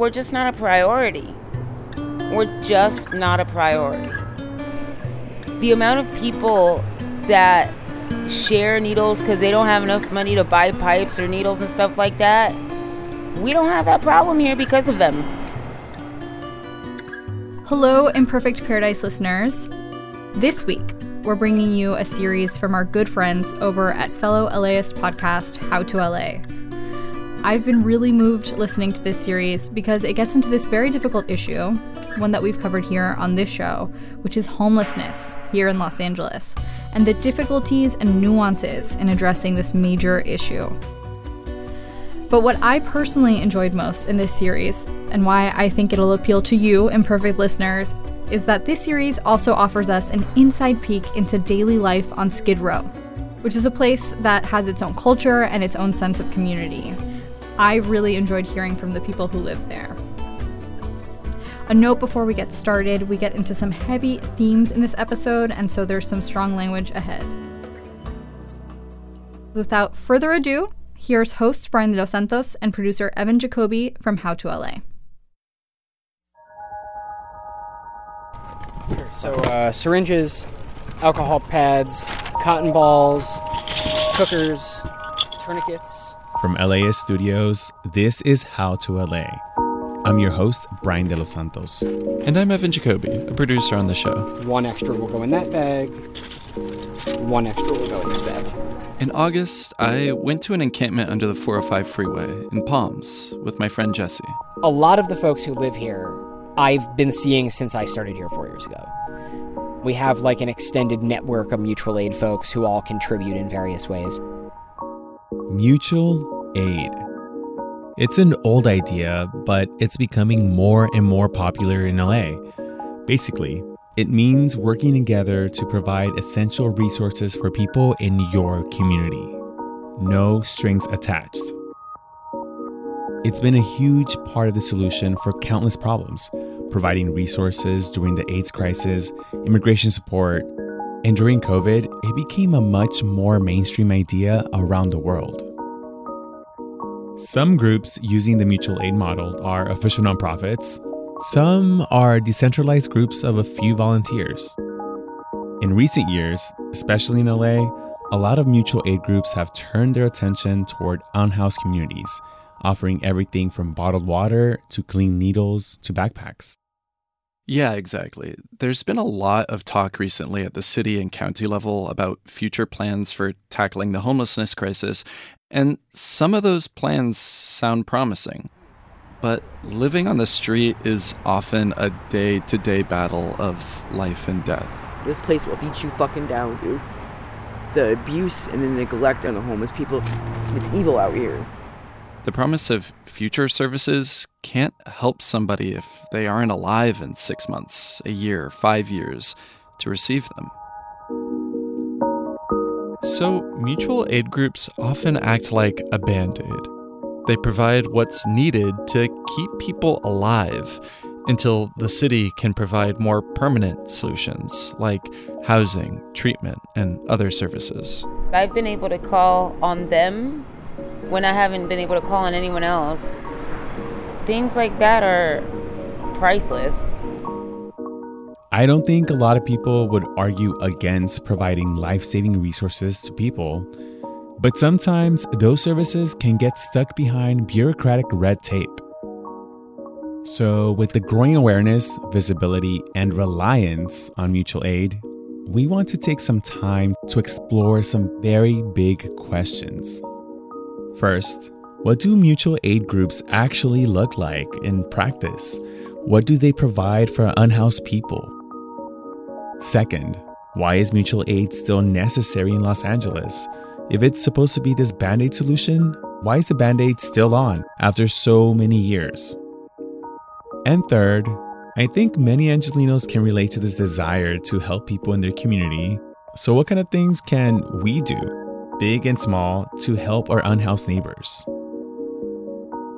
We're just not a priority. We're just not a priority. The amount of people that share needles because they don't have enough money to buy pipes or needles and stuff like that, we don't have that problem here because of them. Hello, Imperfect Paradise listeners. This week, we're bringing you a series from our good friends over at fellow LAist podcast, How to LA. I've been really moved listening to this series because it gets into this very difficult issue, one that we've covered here on this show, which is homelessness here in Los Angeles, and the difficulties and nuances in addressing this major issue. But what I personally enjoyed most in this series, and why I think it'll appeal to you, imperfect listeners, is that this series also offers us an inside peek into daily life on Skid Row, which is a place that has its own culture and its own sense of community. I really enjoyed hearing from the people who live there. A note before we get started we get into some heavy themes in this episode, and so there's some strong language ahead. Without further ado, here's host Brian de Los Santos and producer Evan Jacoby from How to LA. So, uh, syringes, alcohol pads, cotton balls, cookers, tourniquets. From LAist Studios, this is How to LA. I'm your host, Brian de los Santos. And I'm Evan Jacoby, a producer on the show. One extra will go in that bag. One extra will go in this bag. In August, I went to an encampment under the 405 freeway in Palms with my friend Jesse. A lot of the folks who live here, I've been seeing since I started here four years ago. We have like an extended network of mutual aid folks who all contribute in various ways. Mutual aid. It's an old idea, but it's becoming more and more popular in LA. Basically, it means working together to provide essential resources for people in your community. No strings attached. It's been a huge part of the solution for countless problems, providing resources during the AIDS crisis, immigration support, and during COVID, it became a much more mainstream idea around the world. Some groups using the mutual aid model are official nonprofits, some are decentralized groups of a few volunteers. In recent years, especially in LA, a lot of mutual aid groups have turned their attention toward unhoused communities, offering everything from bottled water to clean needles to backpacks. Yeah, exactly. There's been a lot of talk recently at the city and county level about future plans for tackling the homelessness crisis, and some of those plans sound promising. But living on the street is often a day to day battle of life and death. This place will beat you fucking down, dude. The abuse and the neglect on the homeless people, it's evil out here. The promise of future services can't help somebody if they aren't alive in six months, a year, five years to receive them. So, mutual aid groups often act like a band aid. They provide what's needed to keep people alive until the city can provide more permanent solutions like housing, treatment, and other services. I've been able to call on them when I haven't been able to call on anyone else. Things like that are priceless. I don't think a lot of people would argue against providing life saving resources to people, but sometimes those services can get stuck behind bureaucratic red tape. So, with the growing awareness, visibility, and reliance on mutual aid, we want to take some time to explore some very big questions. First, What do mutual aid groups actually look like in practice? What do they provide for unhoused people? Second, why is mutual aid still necessary in Los Angeles? If it's supposed to be this band aid solution, why is the band aid still on after so many years? And third, I think many Angelenos can relate to this desire to help people in their community. So, what kind of things can we do, big and small, to help our unhoused neighbors?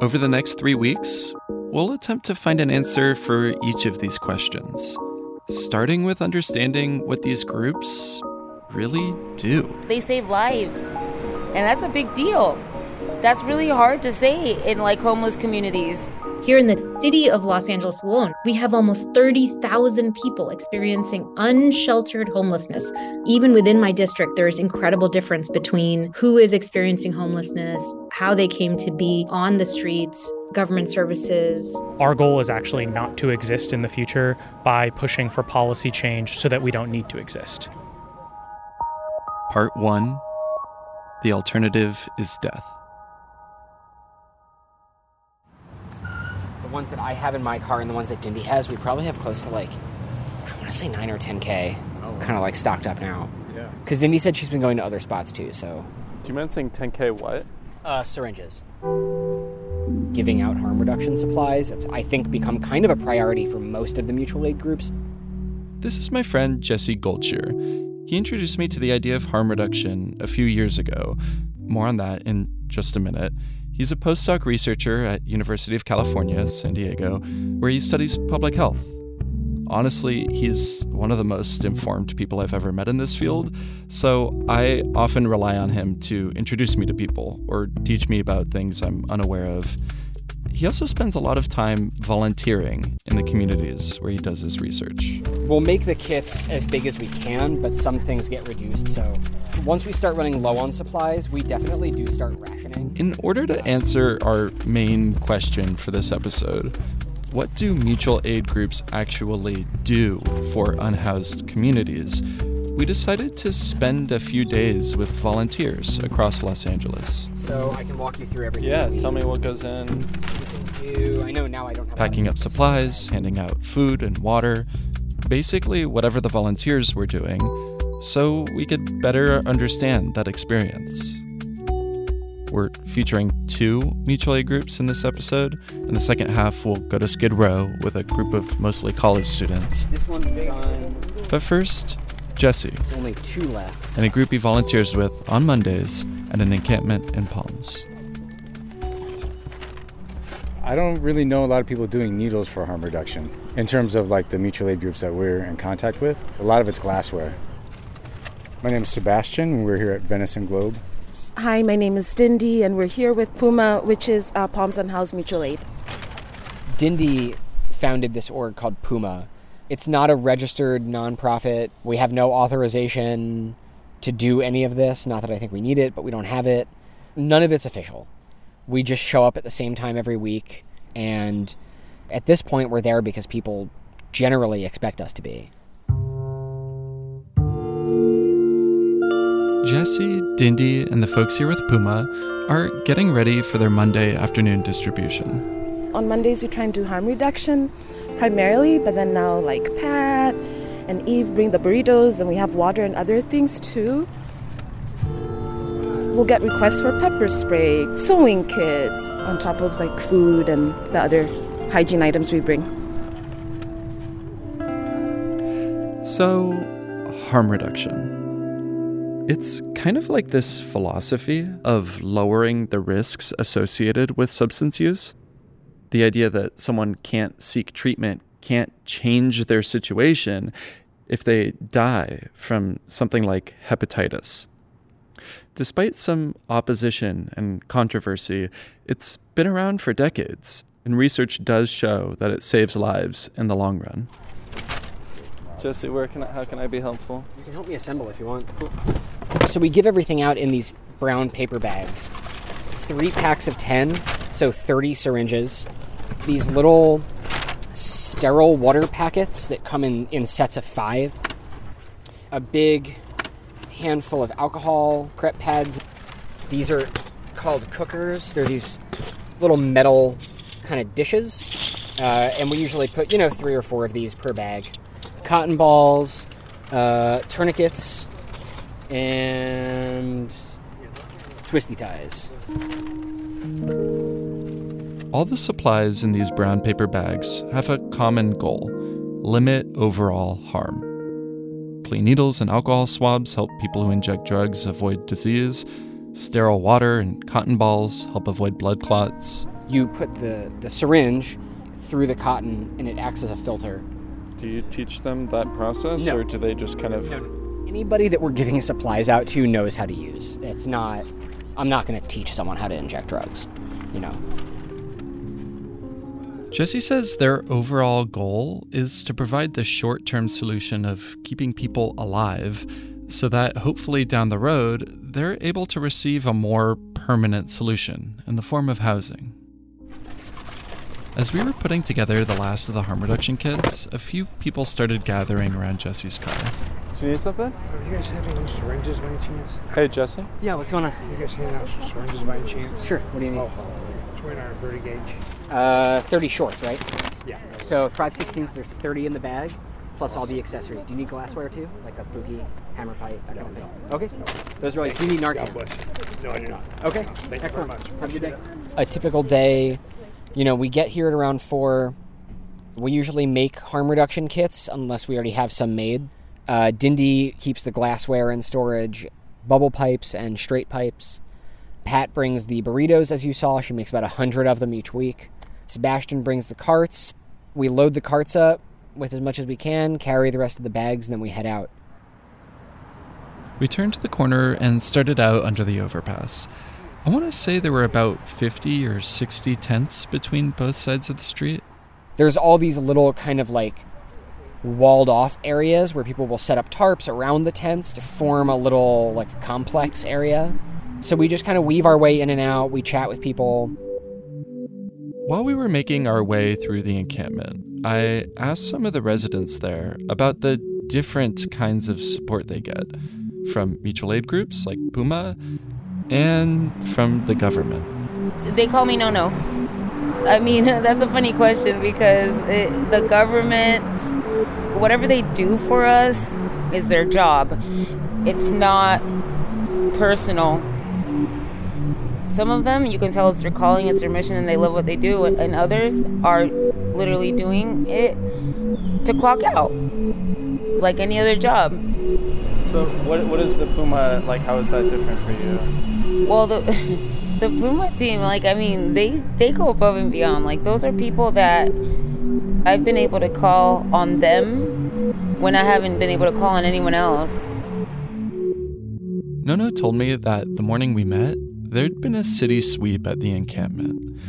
Over the next three weeks, we'll attempt to find an answer for each of these questions, starting with understanding what these groups really do. They save lives, and that's a big deal. That's really hard to say in like homeless communities. Here in the city of Los Angeles alone, we have almost 30,000 people experiencing unsheltered homelessness. Even within my district, there is incredible difference between who is experiencing homelessness, how they came to be on the streets, government services. Our goal is actually not to exist in the future by pushing for policy change so that we don't need to exist. Part 1 The alternative is death. Ones that I have in my car and the ones that Ndindi has, we probably have close to like, I want to say 9 or 10K. Kind of like stocked up now. Yeah. Because Ndindi said she's been going to other spots too, so. Do you mind saying 10K what? Uh, syringes. Giving out harm reduction supplies, it's, I think, become kind of a priority for most of the mutual aid groups. This is my friend Jesse Goldshear. He introduced me to the idea of harm reduction a few years ago. More on that in just a minute. He's a postdoc researcher at University of California, San Diego, where he studies public health. Honestly, he's one of the most informed people I've ever met in this field, so I often rely on him to introduce me to people or teach me about things I'm unaware of. He also spends a lot of time volunteering in the communities where he does his research. We'll make the kits as big as we can, but some things get reduced. So once we start running low on supplies, we definitely do start rationing. In order to answer our main question for this episode, what do mutual aid groups actually do for unhoused communities? We decided to spend a few days with volunteers across Los Angeles. So I can walk you through everything. Yeah, we tell me what goes in. do. I know now I don't have Packing up supplies, handing out food and water, basically whatever the volunteers were doing, so we could better understand that experience. We're featuring two mutual aid groups in this episode. In the second half, we'll go to Skid Row with a group of mostly college students. This one's done. But first, Jesse Only two left. and a group he volunteers with on Mondays at an encampment in Palms. I don't really know a lot of people doing needles for harm reduction in terms of like the mutual aid groups that we're in contact with. A lot of it's glassware. My name is Sebastian, and we're here at Venice and Globe. Hi, my name is Ndindi, and we're here with Puma, which is uh, Palms Unhoused Mutual Aid. Ndindi founded this org called Puma. It's not a registered nonprofit. We have no authorization to do any of this. Not that I think we need it, but we don't have it. None of it's official. We just show up at the same time every week, and at this point, we're there because people generally expect us to be. Jesse, Ndindi, and the folks here with Puma are getting ready for their Monday afternoon distribution. On Mondays, we try and do harm reduction primarily, but then now, like Pat and Eve bring the burritos, and we have water and other things too. We'll get requests for pepper spray, sewing kits, on top of like food and the other hygiene items we bring. So, harm reduction. It's kind of like this philosophy of lowering the risks associated with substance use. The idea that someone can't seek treatment, can't change their situation if they die from something like hepatitis. Despite some opposition and controversy, it's been around for decades, and research does show that it saves lives in the long run. Jesse, where can I, how can I be helpful? You can help me assemble if you want. So we give everything out in these brown paper bags. Three packs of 10, so 30 syringes. These little sterile water packets that come in, in sets of five. A big handful of alcohol, prep pads. These are called cookers. They're these little metal kind of dishes, uh, and we usually put you know three or four of these per bag. Cotton balls, uh, tourniquets, and twisty ties. All the supplies in these brown paper bags have a common goal limit overall harm. Clean needles and alcohol swabs help people who inject drugs avoid disease. Sterile water and cotton balls help avoid blood clots. You put the, the syringe through the cotton and it acts as a filter. Do you teach them that process, No. or do they just kind of? No. Anybody that we're giving supplies out to knows how to use. It's not, I'm not going to teach someone how to inject drugs, you know. Jesse says their overall goal is to provide the short term solution of keeping people alive so that hopefully down the road they're able to receive a more permanent solution in the form of housing. As we were putting together the last of the harm reduction kits, a few people started gathering around Jesse's car. Do you need something? Are you guys having any syringes by any chance? Hey, Jesse. Yeah, what's going on? You guys handing out some syringes by any chance? Sure. What do you need? Oh, 29 or 30 gauge. Uh, 30 shorts, right? Yeah. So 5 16ths, there's 30 in the bag, plus all the accessories. Do you need glassware too? Like a boogie, hammer pipe, that kind of thing? Okay. Those are all. Do you need Narcan? God bless you. No, I do not. Okay. Thank Excellent. you very much. Have a good day. A typical day, you know, we get here at around 4. We usually make harm reduction kits unless we already have some made. Uh, Ndindi keeps the glassware in storage, bubble pipes, and straight pipes. Pat brings the burritos, as you saw. She makes about a 100 of them each week. Sebastian brings the carts. We load the carts up with as much as we can, carry the rest of the bags, and then we head out. We turned to the corner and started out under the overpass. I want to say there were about 50 or 60 tents between both sides of the street. there's all these little kind of like walled off areas where people will set up tarps around the tents to form a little like complex area. So we just kind of weave our way in and out. We chat with people. While we were making our way through the encampment, I asked some of the residents there about the different kinds of support they get from mutual aid groups like Puma and from the government. They call me no no. I mean, that's a funny question because it, the government, whatever they do for us, is their job. It's not personal. Some of them, you can tell it's their calling, it's their mission, and they love what they do, and others are literally doing it to clock out, like any other job. So, what what is the Puma like? How is that different for you? Well, the the Puma team, like I mean, they they go above and beyond. Like those are people that I've been able to call on them when I haven't been able to call on anyone else. Nono told me that the morning we met, there'd been a city sweep at the encampment.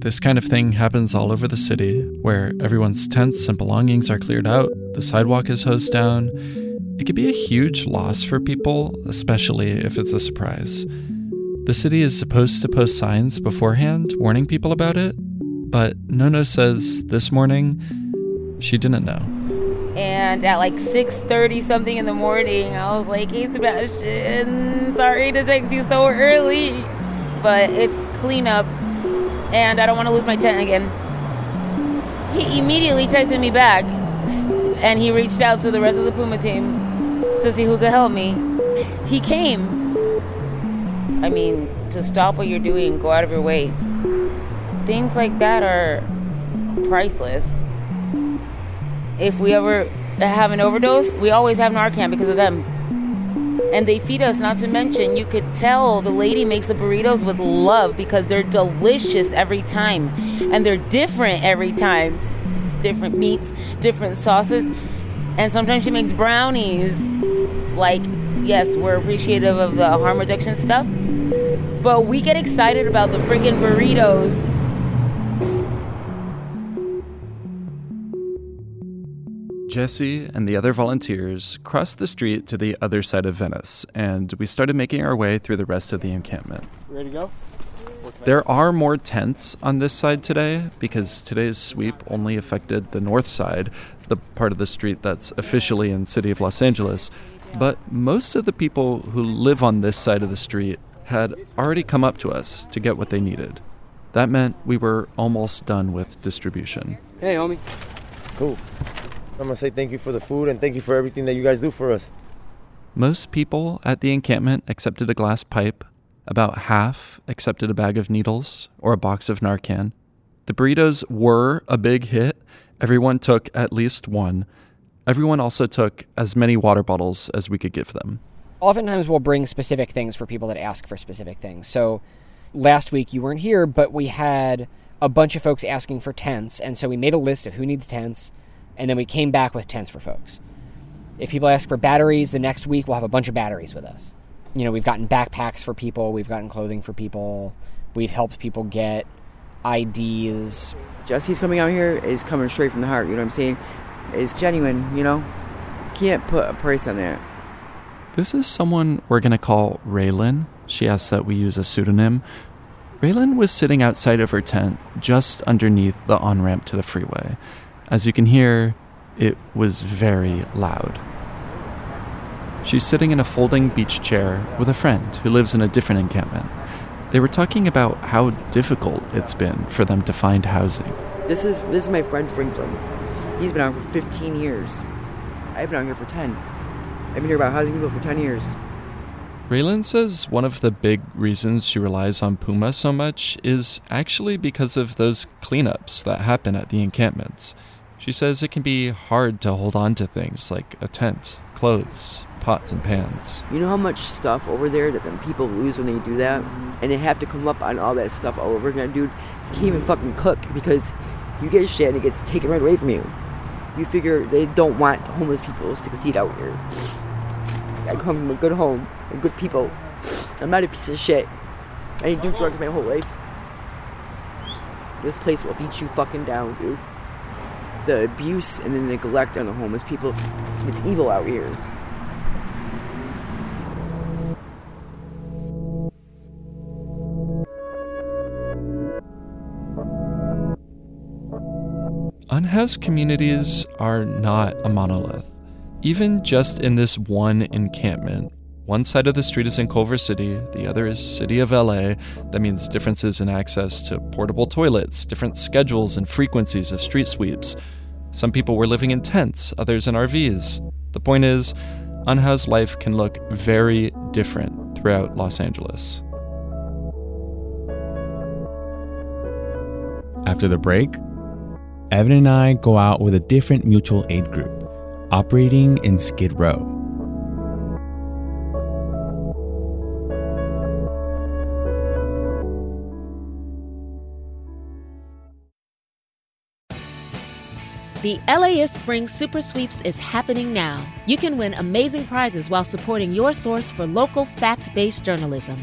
This kind of thing happens all over the city, where everyone's tents and belongings are cleared out, the sidewalk is hosed down. It could be a huge loss for people, especially if it's a surprise. The city is supposed to post signs beforehand warning people about it, but Nono says this morning she didn't know. And at like 6:30 something in the morning, I was like, "Hey Sebastian, sorry to text you so early, but it's cleanup, and I don't want to lose my tent again." He immediately texted me back, and he reached out to the rest of the Puma team to see who could help me. He came. I mean, to stop what you're doing, go out of your way. Things like that are priceless. If we ever have an overdose, we always have Narcan because of them. And they feed us, not to mention, you could tell the lady makes the burritos with love because they're delicious every time. And they're different every time. Different meats, different sauces. And sometimes she makes brownies. Like, yes, we're appreciative of the harm reduction stuff. But we get excited about the freaking burritos. Jesse and the other volunteers crossed the street to the other side of Venice, and we started making our way through the rest of the encampment. Ready to go? There are more tents on this side today because today's sweep only affected the north side, the part of the street that's officially in city of Los Angeles. But most of the people who live on this side of the street had already come up to us to get what they needed. That meant we were almost done with distribution. Hey, homie. Cool. I'm gonna say thank you for the food and thank you for everything that you guys do for us. Most people at the encampment accepted a glass pipe. About half accepted a bag of needles or a box of Narcan. The burritos were a big hit. Everyone took at least one. Everyone also took as many water bottles as we could give them. Oftentimes, we'll bring specific things for people that ask for specific things. So, last week you weren't here, but we had a bunch of folks asking for tents, and so we made a list of who needs tents, and then we came back with tents for folks. If people ask for batteries, the next week we'll have a bunch of batteries with us. You know, we've gotten backpacks for people, we've gotten clothing for people, we've helped people get IDs. Jesse's coming out here is coming straight from the heart, you know what I'm saying? It's genuine, you know? Can't put a price on that. This is someone we're going to call Raylan. She asks that we use a pseudonym. Raylan was sitting outside of her tent just underneath the on ramp to the freeway. As you can hear, it was very loud. She's sitting in a folding beach chair with a friend who lives in a different encampment. They were talking about how difficult it's been for them to find housing. This is this is my friend Franklin. He's been out for 15 years. I've been out here for 10. I've been here about housing people for 10 years. Raylan says one of the big reasons she relies on Puma so much is actually because of those cleanups that happen at the encampments. She says it can be hard to hold on to things like a tent, clothes, pots and pans. You know how much stuff over there that them people lose when they do that? And they have to come up on all that stuff all over again, dude. You can't even fucking cook because you get shit and it gets taken right away from you. You figure they don't want homeless people to succeed out here. I come from a good home and good people. I'm not a piece of shit. I didn't do drugs my whole life. This place will beat you fucking down, dude. The abuse and the neglect on the homeless people, it's evil out here. Unhoused communities are not a monolith. Even just in this one encampment, one side of the street is in Culver City, the other is City of LA. That means differences in access to portable toilets, different schedules and frequencies of street sweeps. Some people were living in tents, others in RVs. The point is, unhoused life can look very different throughout Los Angeles. After the break, Evan and I go out with a different mutual aid group operating in Skid Row. The LAist Spring Super Sweeps is happening now. You can win amazing prizes while supporting your source for local fact based journalism.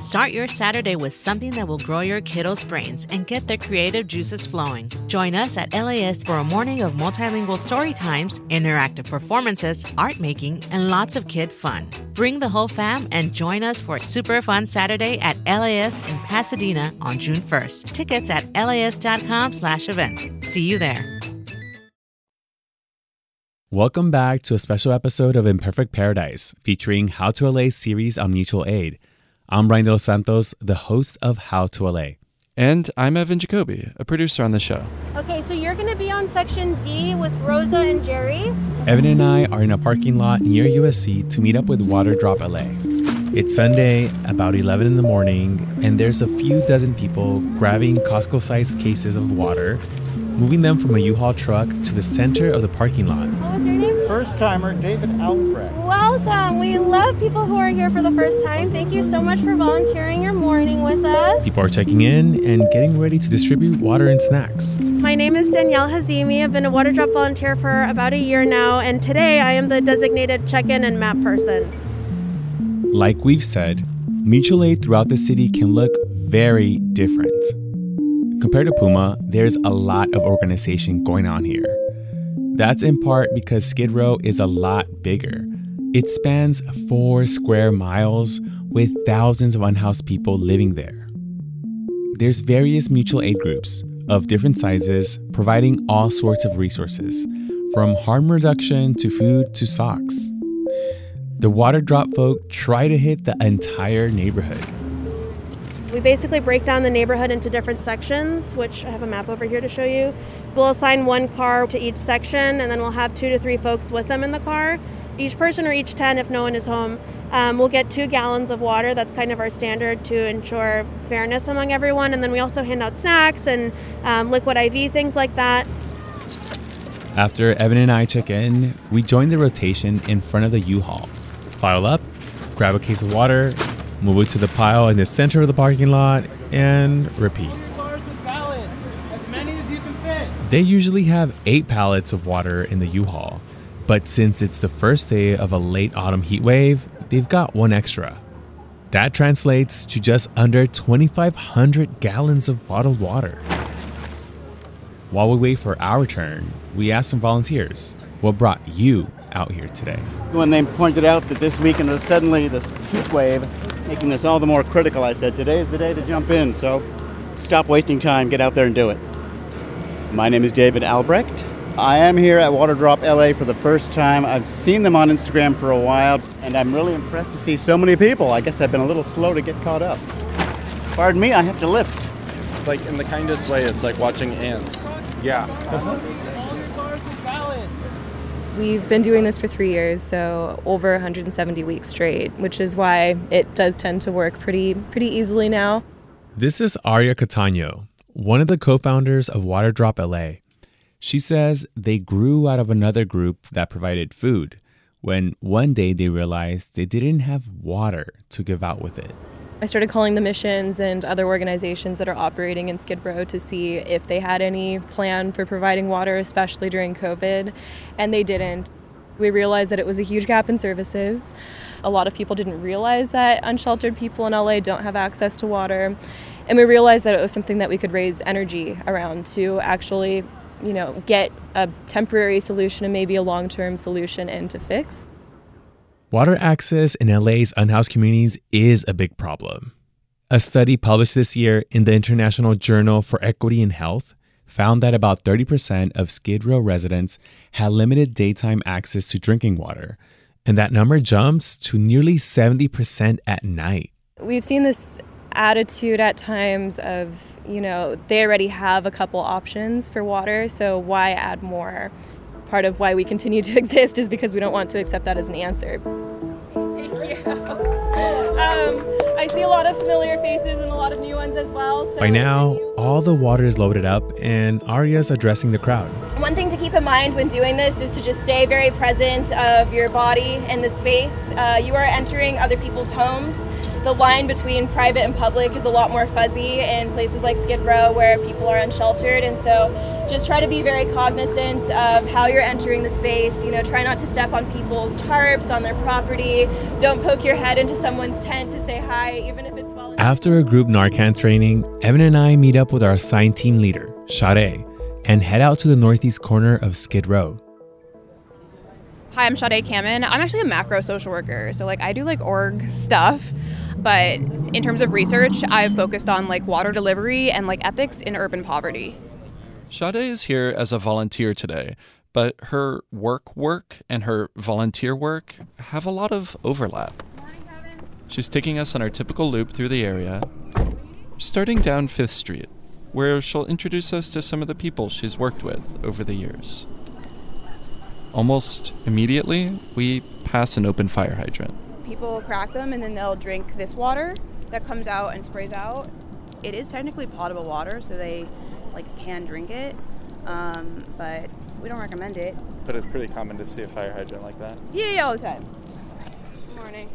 Start your Saturday with something that will grow your kiddos' brains and get their creative juices flowing. Join us at LAist for a morning of multilingual story times, interactive performances, art making, and lots of kid fun. Bring the whole fam and join us for a super fun Saturday at LAist in Pasadena on June 1st. Tickets at laist.com slash events. See you there. Welcome back to a special episode of Imperfect Paradise featuring How to LA series on mutual aid. I'm Brian De Los Santos, the host of How to LA. And I'm Evan Jacoby, a producer on the show. Okay, so you're going to be on section D with Rosa and Jerry. Evan and I are in a parking lot near USC to meet up with Water Drop LA. It's Sunday, about 11 in the morning, and there's a few dozen people grabbing Costco sized cases of water, moving them from a U Haul truck to the center of the parking lot. What was your name? First timer David Albrecht. Welcome. We love people who are here for the first time. Thank you so much for volunteering your morning with us. People are checking in and getting ready to distribute water and snacks. My name is Danielle Hazimi. I've been a Water Drop volunteer for about a year now, and today I am the designated check in and map person. Like we've said, mutual aid throughout the city can look very different. Compared to Puma, there's a lot of organization going on here. That's in part because Skid Row is a lot bigger. It spans four square miles with thousands of unhoused people living there. There's various mutual aid groups of different sizes providing all sorts of resources, from harm reduction to food to socks. The water drop folk try to hit the entire neighborhood. We basically break down the neighborhood into different sections, which I have a map over here to show you. We'll assign one car to each section, and then we'll have two to three folks with them in the car. Each person or each 10, if no one is home, um, we'll get two gallons of water. That's kind of our standard to ensure fairness among everyone. And then we also hand out snacks and um, liquid IV, things like that. After Evan and I check in, we join the rotation in front of the U Haul, file up, grab a case of water, move it to the pile in the center of the parking lot, and repeat. They usually have eight pallets of water in the U Haul, but since it's the first day of a late autumn heat wave, they've got one extra. That translates to just under 2,500 gallons of bottled water. While we wait for our turn, we asked some volunteers what brought you out here today. When they pointed out that this weekend was suddenly this heat wave, making this all the more critical, I said, today is the day to jump in, so stop wasting time, get out there and do it. My name is David Albrecht. I am here at Waterdrop LA for the first time. I've seen them on Instagram for a while, and I'm really impressed to see so many people. I guess I've been a little slow to get caught up. Pardon me, I have to lift. It's like in the kindest way, it's like watching ants. Yeah. We've been doing this for three years, so over 170 weeks straight, which is why it does tend to work pretty pretty easily now. This is Aria Cataño, one of the co-founders of Waterdrop LA. She says they grew out of another group that provided food when one day they realized they didn't have water to give out with it. I started calling the missions and other organizations that are operating in Skid Row to see if they had any plan for providing water, especially during COVID, and they didn't. We realized that it was a huge gap in services. A lot of people didn't realize that unsheltered people in LA don't have access to water. And we realized that it was something that we could raise energy around to actually, you know, get a temporary solution and maybe a long-term solution and to fix. Water access in LA's unhoused communities is a big problem. A study published this year in the International Journal for Equity in Health found that about 30% of Skid Row residents had limited daytime access to drinking water, and that number jumps to nearly 70% at night. We've seen this attitude at times of, you know, they already have a couple options for water, so why add more? Part of why we continue to exist is because we don't want to accept that as an answer. Thank you. Um, I see a lot of familiar faces and a lot of new ones as well. So By now, all the water is loaded up, and Aria's addressing the crowd. One thing to keep in mind when doing this is to just stay very present of your body in the space. Uh, you are entering other people's homes. The line between private and public is a lot more fuzzy in places like Skid Row where people are unsheltered, and so just try to be very cognizant of how you're entering the space. You know, try not to step on people's tarps, on their property. Don't poke your head into someone's tent to say hi, even if it's well. After a group Narcan training, Evan and I meet up with our assigned team leader, Sade, and head out to the northeast corner of Skid Row. Hi, I'm Sade Kamen. I'm actually a macro social worker. So like I do like org stuff, but in terms of research, I've focused on like water delivery and like ethics in urban poverty. Sade is here as a volunteer today, but her work work and her volunteer work have a lot of overlap. She's taking us on our typical loop through the area, starting down 5th Street, where she'll introduce us to some of the people she's worked with over the years. Almost immediately, we pass an open fire hydrant. People crack them and then they'll drink this water that comes out and sprays out. It is technically potable water, so they like can drink it, um, but we don't recommend it. But it's pretty common to see a fire hydrant like that. Yeah, yeah, all the time. Good morning.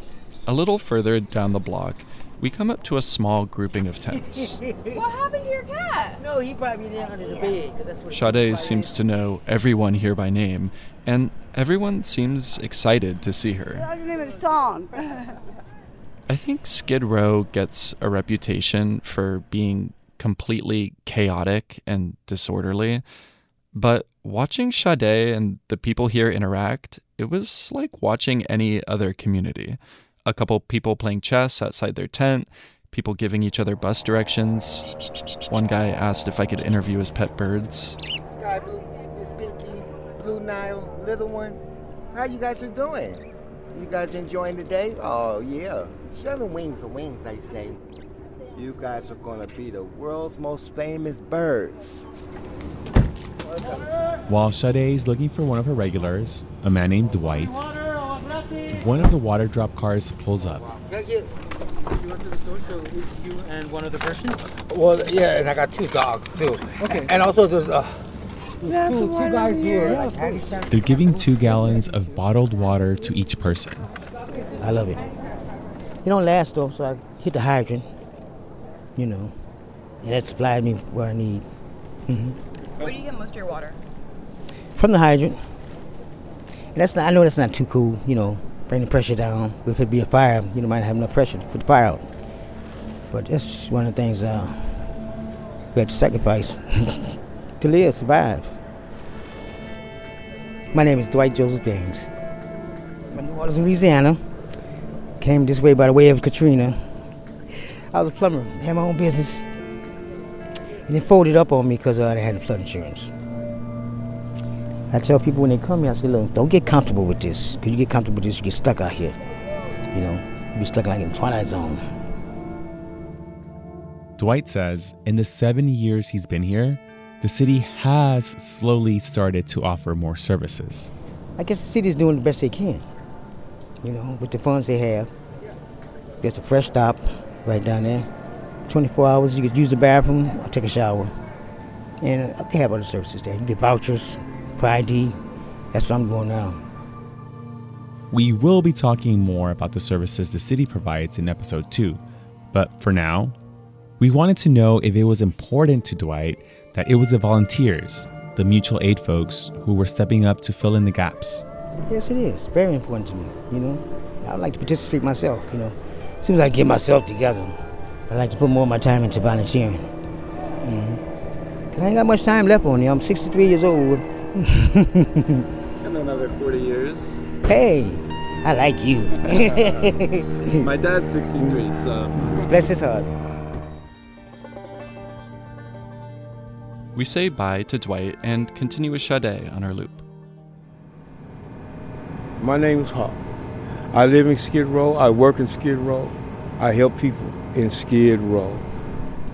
A little further down the block, we come up to a small grouping of tents. what happened to your cat? No, he brought me down under the bed. 'cause that's what Sade seems to know everyone here by name, and everyone seems excited to see her. His name is Tom. I think Skid Row gets a reputation for being completely chaotic and disorderly, But watching Sade and the people here interact, it was like watching any other community. A couple people playing chess outside their tent, people giving each other bus directions. One guy asked if I could interview his pet birds. Sky Blue, Miss Pinky, Blue Nile, Little One. How you guys are doing? You guys enjoying the day? Oh yeah. Show the wings of wings, I say. You guys are gonna be the world's most famous birds. While Sade is looking for one of her regulars, a man named Dwight, one of the water drop cars pulls up. You went to the store, so it's you and one other person? Well, yeah, and I got two dogs too. Okay. And also there's uh, Yeah, two, two guys here. here. Yeah, like. They're giving two gallons of bottled water to each person. I love it. It don't last though, so I hit the hydrant. You know, and that supplies me where I need. hmm Where do you get most of your water? From the hydrant. And that's not, I know that's not too cool. You know, bring the pressure down. If it be a fire, you might not have enough pressure to put the fire out. But that's one of the things uh, we have to sacrifice to live, survive. My name is Dwight Joseph Banks. I'm New Orleans, Louisiana. Came this way by the way of Katrina. I was a plumber, had my own business. And it folded up on me because uh, I had flood insurance. I tell people when they come here, I say, look, don't get comfortable with this. Because you get comfortable with this, you get stuck out here. You know, you be stuck like in the Twilight Zone. Dwight says in the seven years he's been here, the city has slowly started to offer more services. I guess the city's doing the best they can. You know, with the funds they have. There's a fresh stop right down there. 24 hours, you could use the bathroom or take a shower. And they have other services there. You get vouchers for ID. That's what I'm doing now. We will be talking more about the services the city provides in episode 2, but for now, we wanted to know if it was important to Dwight that it was the volunteers, the mutual aid folks, who were stepping up to fill in the gaps. Yes, it is. Very important to me, you know. I would like to participate myself, you know. As soon as I get myself together, I'd like to put more of my time into volunteering. hmm 'Cause I ain't got much time left on here. I'm 63 years old. In another 40 years. hey, I like you. My dad's 63, so. Bless his heart. We say bye to Dwight and continue with Sade on our loop. My name is Hawk. I live in Skid Row. I work in Skid Row. I help people in Skid Row.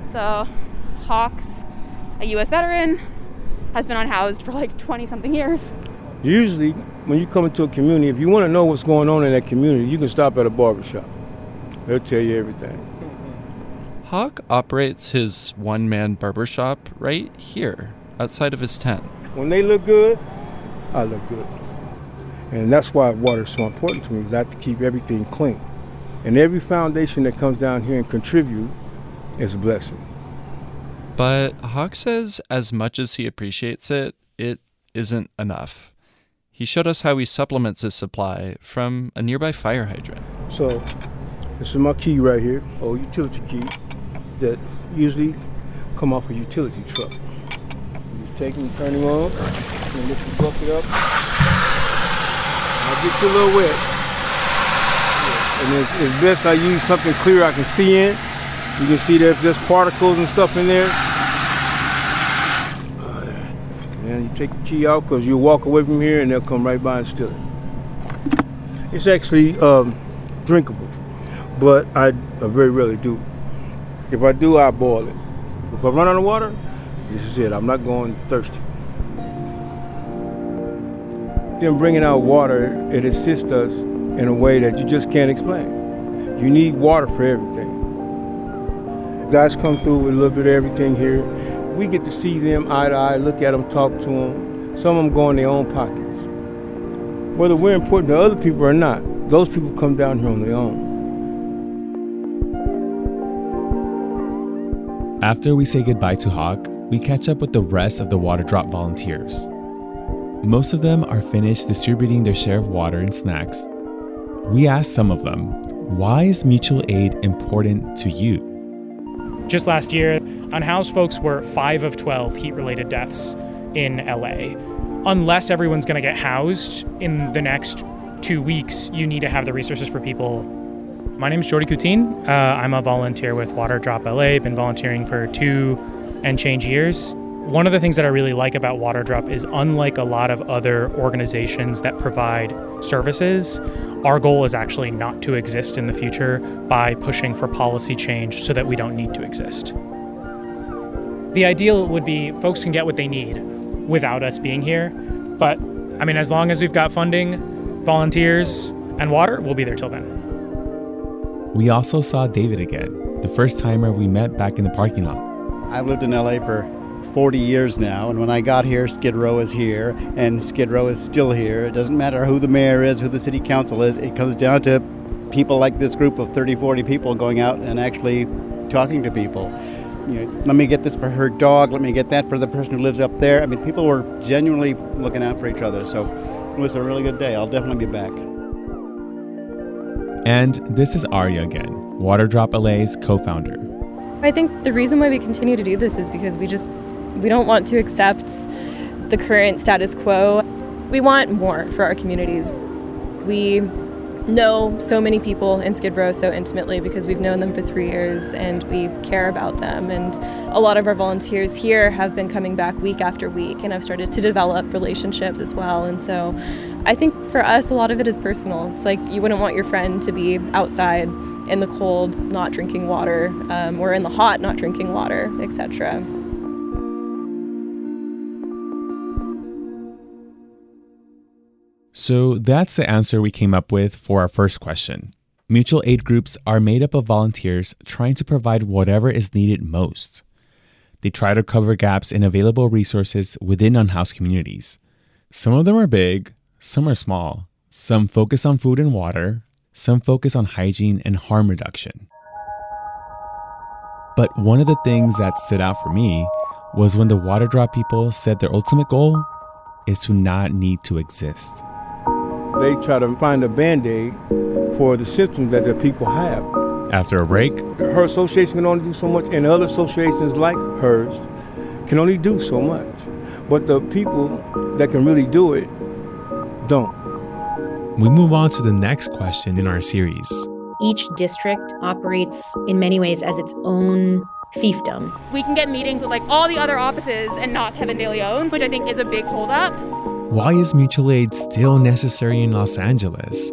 So, Hawks, a U.S. veteran, has been unhoused for like 20 something years. Usually, when you come into a community, if you want to know what's going on in that community, you can stop at a barbershop. They'll tell you everything. Hawk operates his one man barbershop right here, outside of his tent. When they look good, I look good. And that's why water is so important to me, is I have to keep everything clean. And every foundation that comes down here and contribute is a blessing. But Hawk says, as much as he appreciates it, it isn't enough. He showed us how he supplements his supply from a nearby fire hydrant. So, this is my key right here, or utility key, that usually come off a utility truck. You take them, turn them on, and lift the bucket up. I get you a little wet. And it's, it's best I use something clear I can see in. You can see there's just particles and stuff in there. And you take the key out because you walk away from here and they'll come right by and steal it. It's actually um, drinkable, but I, I very rarely do. If I do, I boil it. If I run out of water, this is it. I'm not going thirsty. Them bringing out water, it assists us in a way that you just can't explain. You need water for everything. Guys come through with a little bit of everything here. We get to see them eye to eye, look at them, talk to them. Some of them go in their own pockets. Whether we're important to other people or not, those people come down here on their own. After we say goodbye to Hawk, we catch up with the rest of the water drop volunteers. Most of them are finished distributing their share of water and snacks. We ask some of them, why is mutual aid important to you? Just last year, unhoused folks were 5 of 12 heat related deaths. in LA. Unless everyone's going to get housed in the next two weeks, you need to have the resources for people. My name is Jordy Coutine. Uh, I'm a volunteer with Water Drop LA. Been volunteering for two and change years. One of the things that I really like about WaterDrop is unlike a lot of other organizations that provide services, our goal is actually not to exist in the future by pushing for policy change so that we don't need to exist. The ideal would be folks can get what they need without us being here. But I mean, as long as we've got funding, volunteers, and water, we'll be there till then. We also saw David again, the first timer we met back in the parking lot. I've lived in LA for 40 years now, and when I got here, Skid Row is here, and Skid Row is still here. It doesn't matter who the mayor is, who the city council is, it comes down to people like this group of 30, 40 people going out and actually talking to people. You know, let me get this for her dog, let me get that for the person who lives up there. I mean, people were genuinely looking out for each other, so it was a really good day. I'll definitely be back. And this is Aria again, Waterdrop LA's co founder. I think the reason why we continue to do this is because we just we don't want to accept the current status quo. We want more for our communities. We know so many people in Skid Row so intimately because we've known them for three years and we care about them. And a lot of our volunteers here have been coming back week after week and I've started to develop relationships as well. And so I think for us, a lot of it is personal. It's like you wouldn't want your friend to be outside in the cold, not drinking water, um, or in the hot, not drinking water, etc. So that's the answer we came up with for our first question. Mutual aid groups are made up of volunteers trying to provide whatever is needed most. They try to cover gaps in available resources within unhoused communities. Some of them are big, some are small. Some focus on food and water, some focus on hygiene and harm reduction. But one of the things that stood out for me was when the water drop people said their ultimate goal is to not need to exist. They try to find a band aid for the symptoms that the people have. After a break, her association can only do so much, and other associations like hers can only do so much. But the people that can really do it don't. We move on to the next question in our series. Each district operates in many ways as its own fiefdom. We can get meetings with like all the other offices and not Kevin De Leon, which I think is a big holdup. Why is mutual aid still necessary in Los Angeles?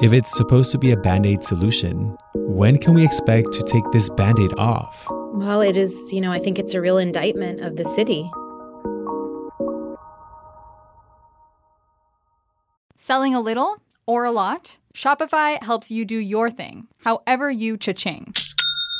If it's supposed to be a band aid solution, when can we expect to take this band aid off? Well, it is, you know, I think it's a real indictment of the city. Selling a little or a lot, Shopify helps you do your thing, however you cha-ching.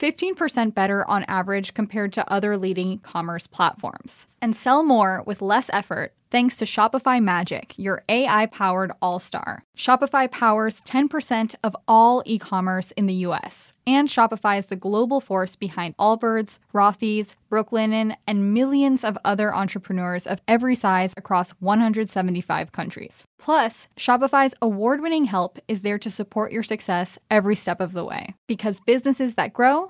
15% better on average compared to other leading commerce platforms. And sell more with less effort thanks to Shopify Magic, your AI powered all star. Shopify powers 10% of all e commerce in the US. And Shopify is the global force behind Allbirds, Rothy's, Brooklinen, and millions of other entrepreneurs of every size across 175 countries. Plus, Shopify's award winning help is there to support your success every step of the way. Because businesses that grow,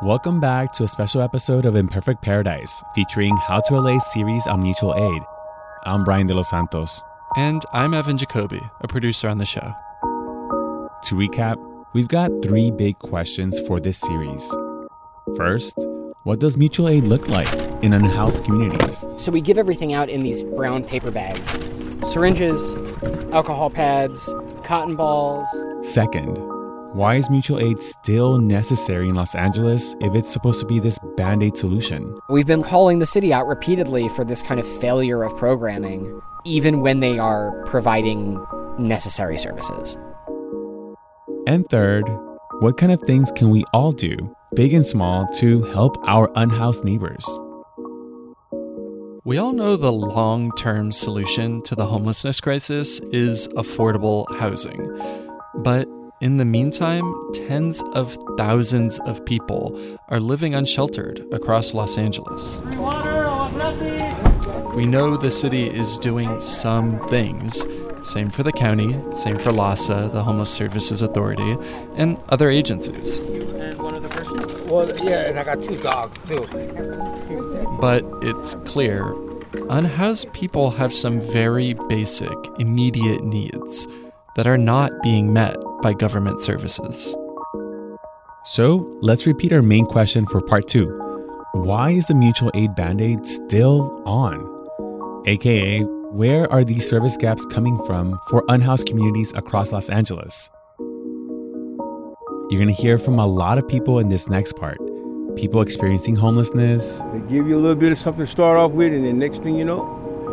Welcome back to a special episode of Imperfect Paradise featuring How to LA series on mutual aid. I'm Brian De Los Santos. And I'm Evan Jacoby, a producer on the show. To recap, we've got three big questions for this series. First, what does mutual aid look like in unhoused communities? So we give everything out in these brown paper bags syringes, alcohol pads, cotton balls. Second, why is mutual aid still necessary in Los Angeles if it's supposed to be this band aid solution? We've been calling the city out repeatedly for this kind of failure of programming, even when they are providing necessary services. And third, what kind of things can we all do, big and small, to help our unhoused neighbors? We all know the long term solution to the homelessness crisis is affordable housing. But in the meantime, tens of thousands of people are living unsheltered across Los Angeles. We know the city is doing some things. Same for the county, same for LAHSA, the Homeless Services Authority, and other agencies. And one other person? Well, yeah, and I got two dogs too. But it's clear unhoused people have some very basic, immediate needs that are not being met by government services. So let's repeat our main question for part two Why is the mutual aid band aid still on? AKA, where are these service gaps coming from for unhoused communities across Los Angeles? You're going to hear from a lot of people in this next part people experiencing homelessness. They give you a little bit of something to start off with, and then next thing you know,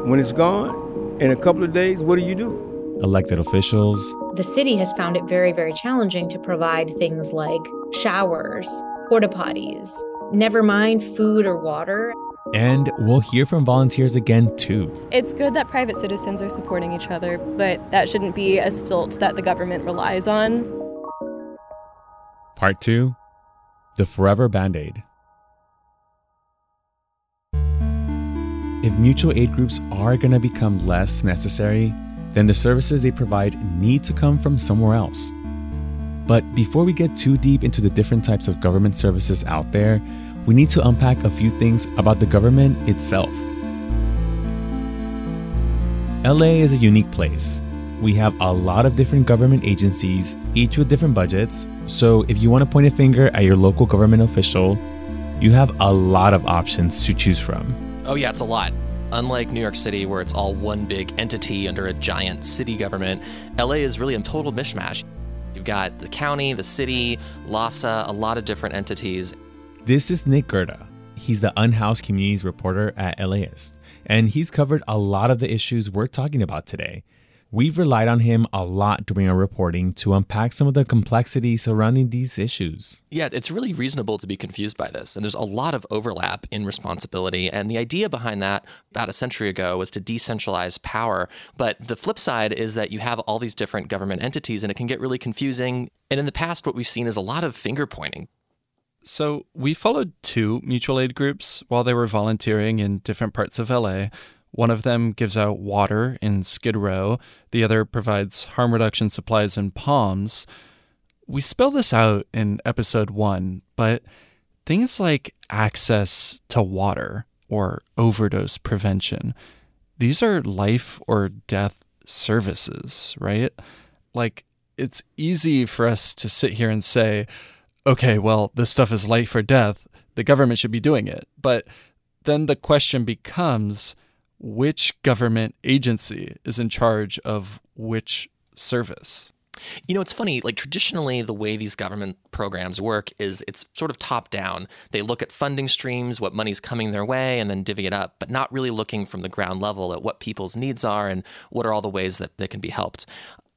when it's gone, in a couple of days, what do you do? Elected officials. The city has found it very, very challenging to provide things like showers, porta potties, never mind food or water. And we'll hear from volunteers again, too. It's good that private citizens are supporting each other, but that shouldn't be a stilt that the government relies on. Part two The Forever Band Aid. If mutual aid groups are going to become less necessary, then the services they provide need to come from somewhere else. But before we get too deep into the different types of government services out there, we need to unpack a few things about the government itself. LA is a unique place. We have a lot of different government agencies, each with different budgets. So if you want to point a finger at your local government official, you have a lot of options to choose from. Oh, yeah, it's a lot. Unlike New York City, where it's all one big entity under a giant city government, LA is really a total mishmash. You've got the county, the city, LAHSA, a lot of different entities. This is Nick Gerda. He's the unhoused communities reporter at LAist, and he's covered a lot of the issues we're talking about today. We've relied on him a lot during our reporting to unpack some of the complexities surrounding these issues. Yeah, it's really reasonable to be confused by this. And there's a lot of overlap in responsibility. And the idea behind that about a century ago was to decentralize power. But the flip side is that you have all these different government entities and it can get really confusing. And in the past, what we've seen is a lot of finger pointing. So we followed two mutual aid groups while they were volunteering in different parts of LA. One of them gives out water in Skid Row, the other provides harm reduction supplies in Palms. We spell this out in episode one, but things like access to water or overdose prevention, these are life or death services, right? Like, it's easy for us to sit here and say, okay, well, this stuff is life or death. The government should be doing it. But then the question becomes, which government agency is in charge of which service? You know, it's funny, like traditionally, the way these government programs work is it's sort of top down. They look at funding streams, what money's coming their way, and then divvy it up, but not really looking from the ground level at what people's needs are and what are all the ways that they can be helped.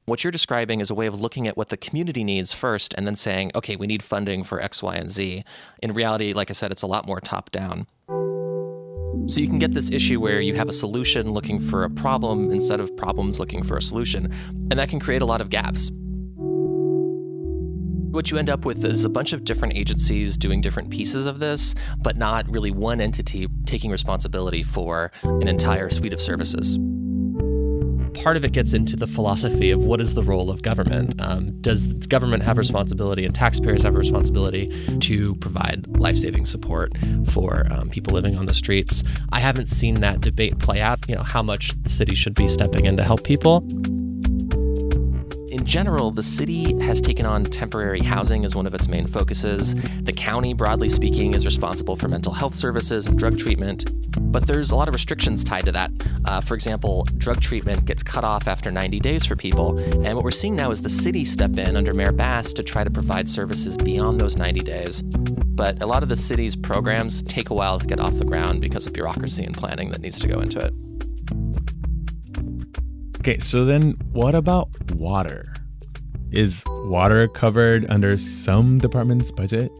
What you're describing is a way of looking at what the community needs first and then saying, okay, we need funding for X, Y, and Z. In reality, like I said, it's a lot more top down. So you can get this issue where you have a solution looking for a problem instead of problems looking for a solution. And that can create a lot of gaps. What you end up with is a bunch of different agencies doing different pieces of this, but not really one entity taking responsibility for an entire suite of services. Part of it gets into the philosophy of what is the role of government. Um, does government have responsibility and taxpayers have responsibility to provide life saving support for um, people living on the streets? I haven't seen that debate play out. You know how much the city should be stepping in to help people. In general, the city has taken on temporary housing as one of its main focuses. The county, broadly speaking, is responsible for mental health services and drug treatment. But there's a lot of restrictions tied to that. Uh, for example, drug treatment gets cut off after 90 days for people. And what we're seeing now is the city step in under Mayor Bass to try to provide services beyond those 90 days. But a lot of the city's programs take a while to get off the ground because of bureaucracy and planning that needs to go into it. Okay, so then what about water? Is water covered under some department's budget?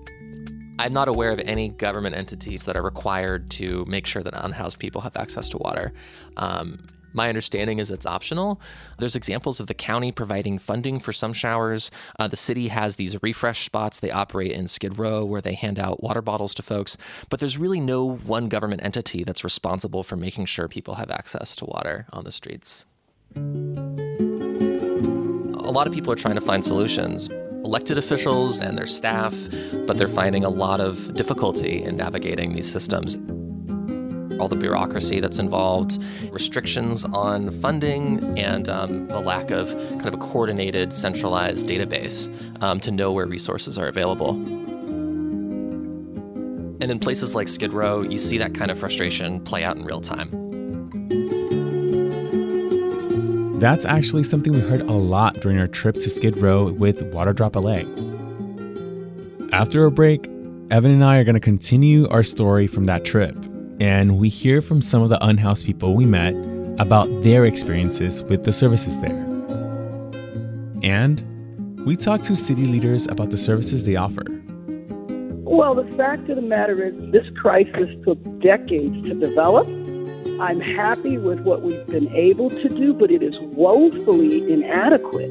I'm not aware of any government entities that are required to make sure that unhoused people have access to water. Um, my understanding is it's optional. There's examples of the county providing funding for some showers. Uh, the city has these refresh spots they operate in Skid Row where they hand out water bottles to folks. But there's really no one government entity that's responsible for making sure people have access to water on the streets. A lot of people are trying to find solutions elected officials and their staff, but they're finding a lot of difficulty in navigating these systems. All the bureaucracy that's involved, restrictions on funding, and um, a lack of kind of a coordinated, centralized database um, to know where resources are available. And in places like Skid Row, you see that kind of frustration play out in real time. That's actually something we heard a lot during our trip to Skid Row with Waterdrop LA. After a break, Evan and I are going to continue our story from that trip, and we hear from some of the unhoused people we met about their experiences with the services there. And we talk to city leaders about the services they offer. Well, the fact of the matter is, this crisis took decades to develop. I'm happy with what we've been able to do, but it is woefully inadequate.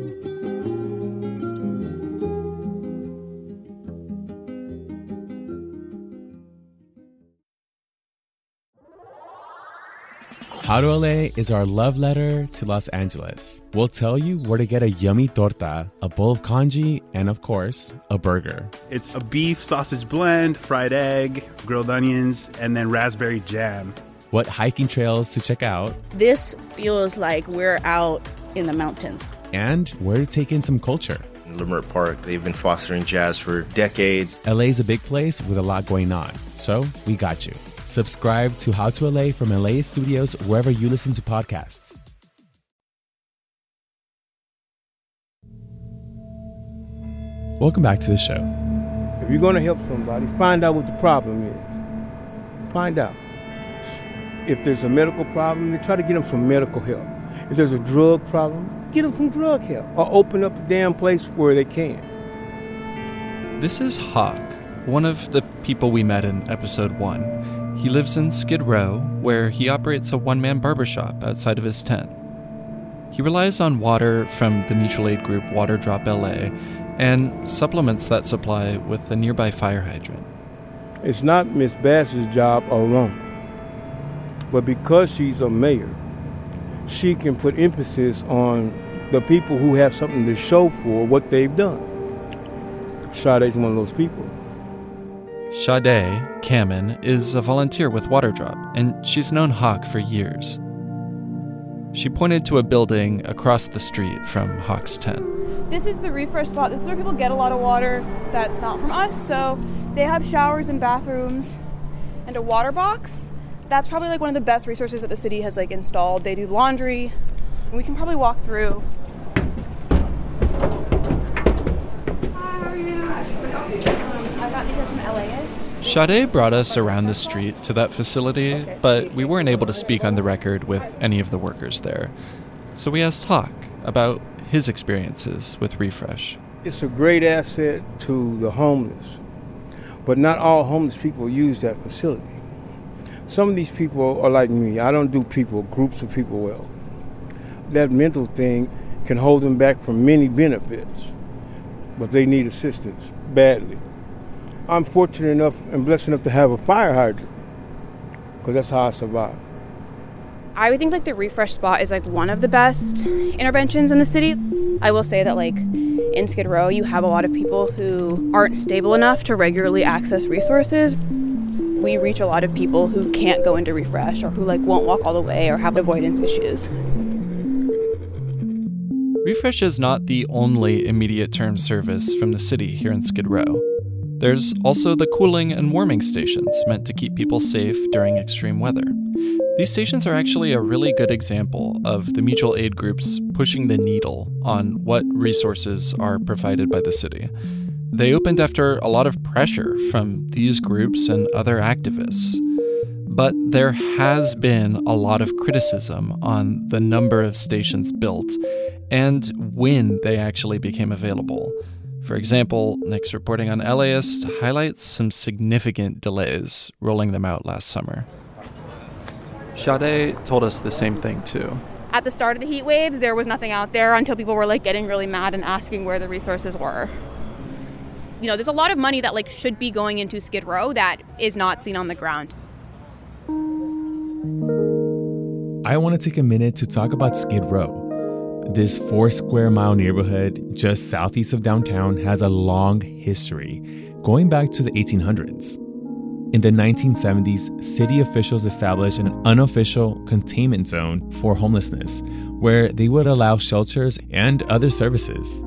How to LA is our love letter to Los Angeles. We'll tell you where to get a yummy torta, a bowl of congee, and of course, a burger. It's a beef sausage blend, fried egg, grilled onions, and then raspberry jam what hiking trails to check out. This feels like we're out in the mountains. And where to take in some culture. Leimert Park, they've been fostering jazz for decades. LA's a big place with a lot going on, so we got you. Subscribe to How to LA from LA Studios wherever you listen to podcasts. Welcome back to the show. If you're going to help somebody, find out what the problem is. Find out. If there's a medical problem, then try to get them some medical help. If there's a drug problem, get them some drug help. Or open up a damn place where they can. This is Hawk, one of the people we met in episode one. He lives in Skid Row, where he operates a one man barbershop outside of his tent. He relies on water from the mutual aid group WaterDrop LA and supplements that supply with a nearby fire hydrant. It's not Miss Bass's job alone. But because she's a mayor, she can put emphasis on the people who have something to show for what they've done. Sade's one of those people. Sade Kamen is a volunteer with Waterdrop, and she's known Hawk for years. She pointed to a building across the street from Hawk's tent. This is the refresh spot. This is where people get a lot of water that's not from us. So they have showers and bathrooms and a water box that's probably like one of the best resources that the city has like installed. They do laundry. We can probably walk through. Hi, how are you? Um, I got these from LAist. Sade brought us around the street to that facility, but we weren't able to speak on the record with any of the workers there. So we asked Hawk about his experiences with Refresh. It's a great asset to the homeless, but not all homeless people use that facility. Some of these people are like me. I don't do people, groups of people well. That mental thing can hold them back from many benefits, but they need assistance badly. I'm fortunate enough and blessed enough to have a fire hydrant because that's how I survive. I would think like the refresh spot is like one of the best interventions in the city. I will say that like in Skid Row, you have a lot of people who aren't stable enough to regularly access resources. We reach a lot of people who can't go into refresh or who like won't walk all the way or have avoidance issues. Refresh is not the only immediate term service from the city here in Skid Row. There's also the cooling and warming stations meant to keep people safe during extreme weather. These stations are actually a really good example of the mutual aid groups pushing the needle on what resources are provided by the city. They opened after a lot of pressure from these groups and other activists. But there has been a lot of criticism on the number of stations built and when they actually became available. For example, Nick's reporting on LAist highlights some significant delays rolling them out last summer. Sade told us the same thing too. At the start of the heat waves, there was nothing out there until people were like getting really mad and asking where the resources were. You know, there's a lot of money that like should be going into Skid Row that is not seen on the ground. I want to take a minute to talk about Skid Row. This four square mile neighborhood just southeast of downtown has a long history, going back to the 1800s. In the 1970s, city officials established an unofficial containment zone for homelessness, where they would allow shelters and other services.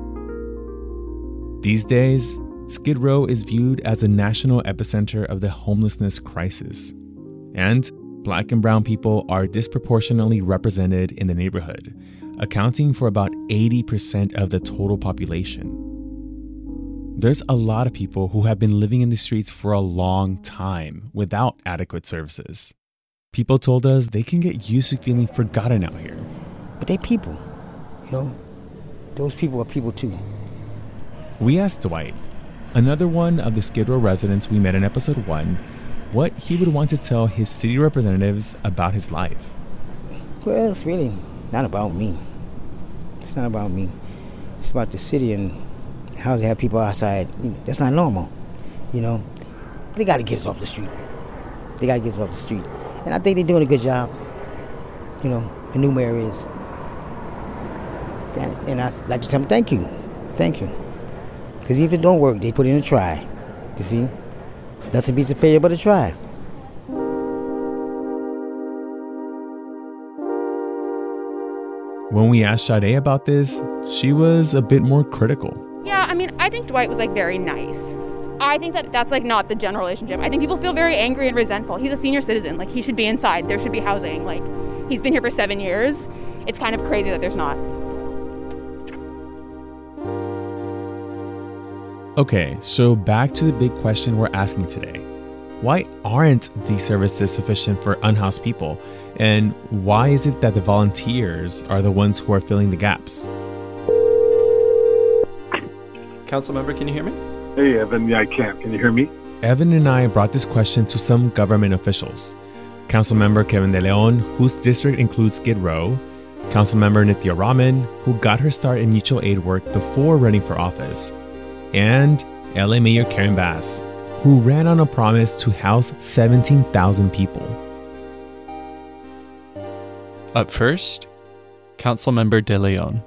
These days, Skid Row is viewed as a national epicenter of the homelessness crisis. And black and brown people are disproportionately represented in the neighborhood, accounting for about 80% of the total population. There's a lot of people who have been living in the streets for a long time without adequate services. People told us they can get used to feeling forgotten out here. But they people, you know. Those people are people too. We asked Dwight, another one of the Skid Row residents we met in episode one, what he would want to tell his city representatives about his life. Well, it's really not about me. It's not about me. It's about the city and how they have people outside. That's not normal. You know, they got to get us off the street. They got to get us off the street, and I think they're doing a good job. You know, in new areas. And, and I like to tell them thank you, thank you, because even if it don't work, they put in a try. You see, nothing beats a failure but a try. When we asked Sade about this, she was a bit more critical. Yeah, I mean, I think Dwight was like very nice. I think that that's like not the general relationship. I think people feel very angry and resentful. He's a senior citizen. Like, he should be inside. There should be housing. Like, he's been here for seven years. It's kind of crazy that there's not. Okay, so back to the big question we're asking today. Why aren't these services sufficient for unhoused people? And why is it that the volunteers are the ones who are filling the gaps? Council member, can you hear me? Hey, Evan. Yeah, I can. Can you hear me? Evan and I brought this question to some government officials. Council member Kevin De Leon, whose district includes Skid Row, Councilmember Nithya Raman, who got her start in mutual aid work before running for office, and LA Mayor Karen Bass, who ran on a promise to house 17,000 people. Up first, Councilmember De Leon.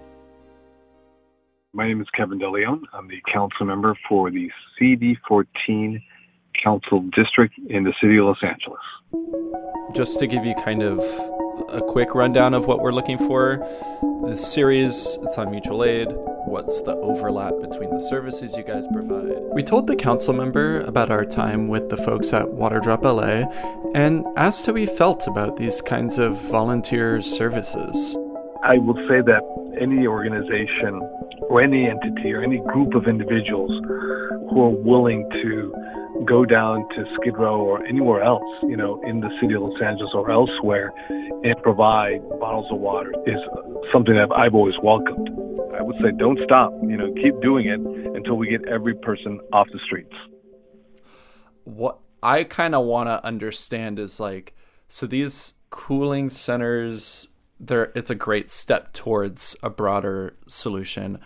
My name is Kevin De Leon. I'm the council member for the CD14 Council District in the city of Los Angeles. Just to give you kind of a quick rundown of what we're looking for, the series, it's on mutual aid. What's the overlap between the services you guys provide? We told the council member about our time with the folks at Waterdrop LA and asked how he felt about these kinds of volunteer services. I will say that any organization or any entity or any group of individuals who are willing to go down to Skid Row or anywhere else, you know, in the city of Los Angeles or elsewhere and provide bottles of water is something that I've always welcomed. I would say don't stop, you know, keep doing it until we get every person off the streets. What I kind of want to understand is like so these cooling centers there it's a great step towards a broader solution.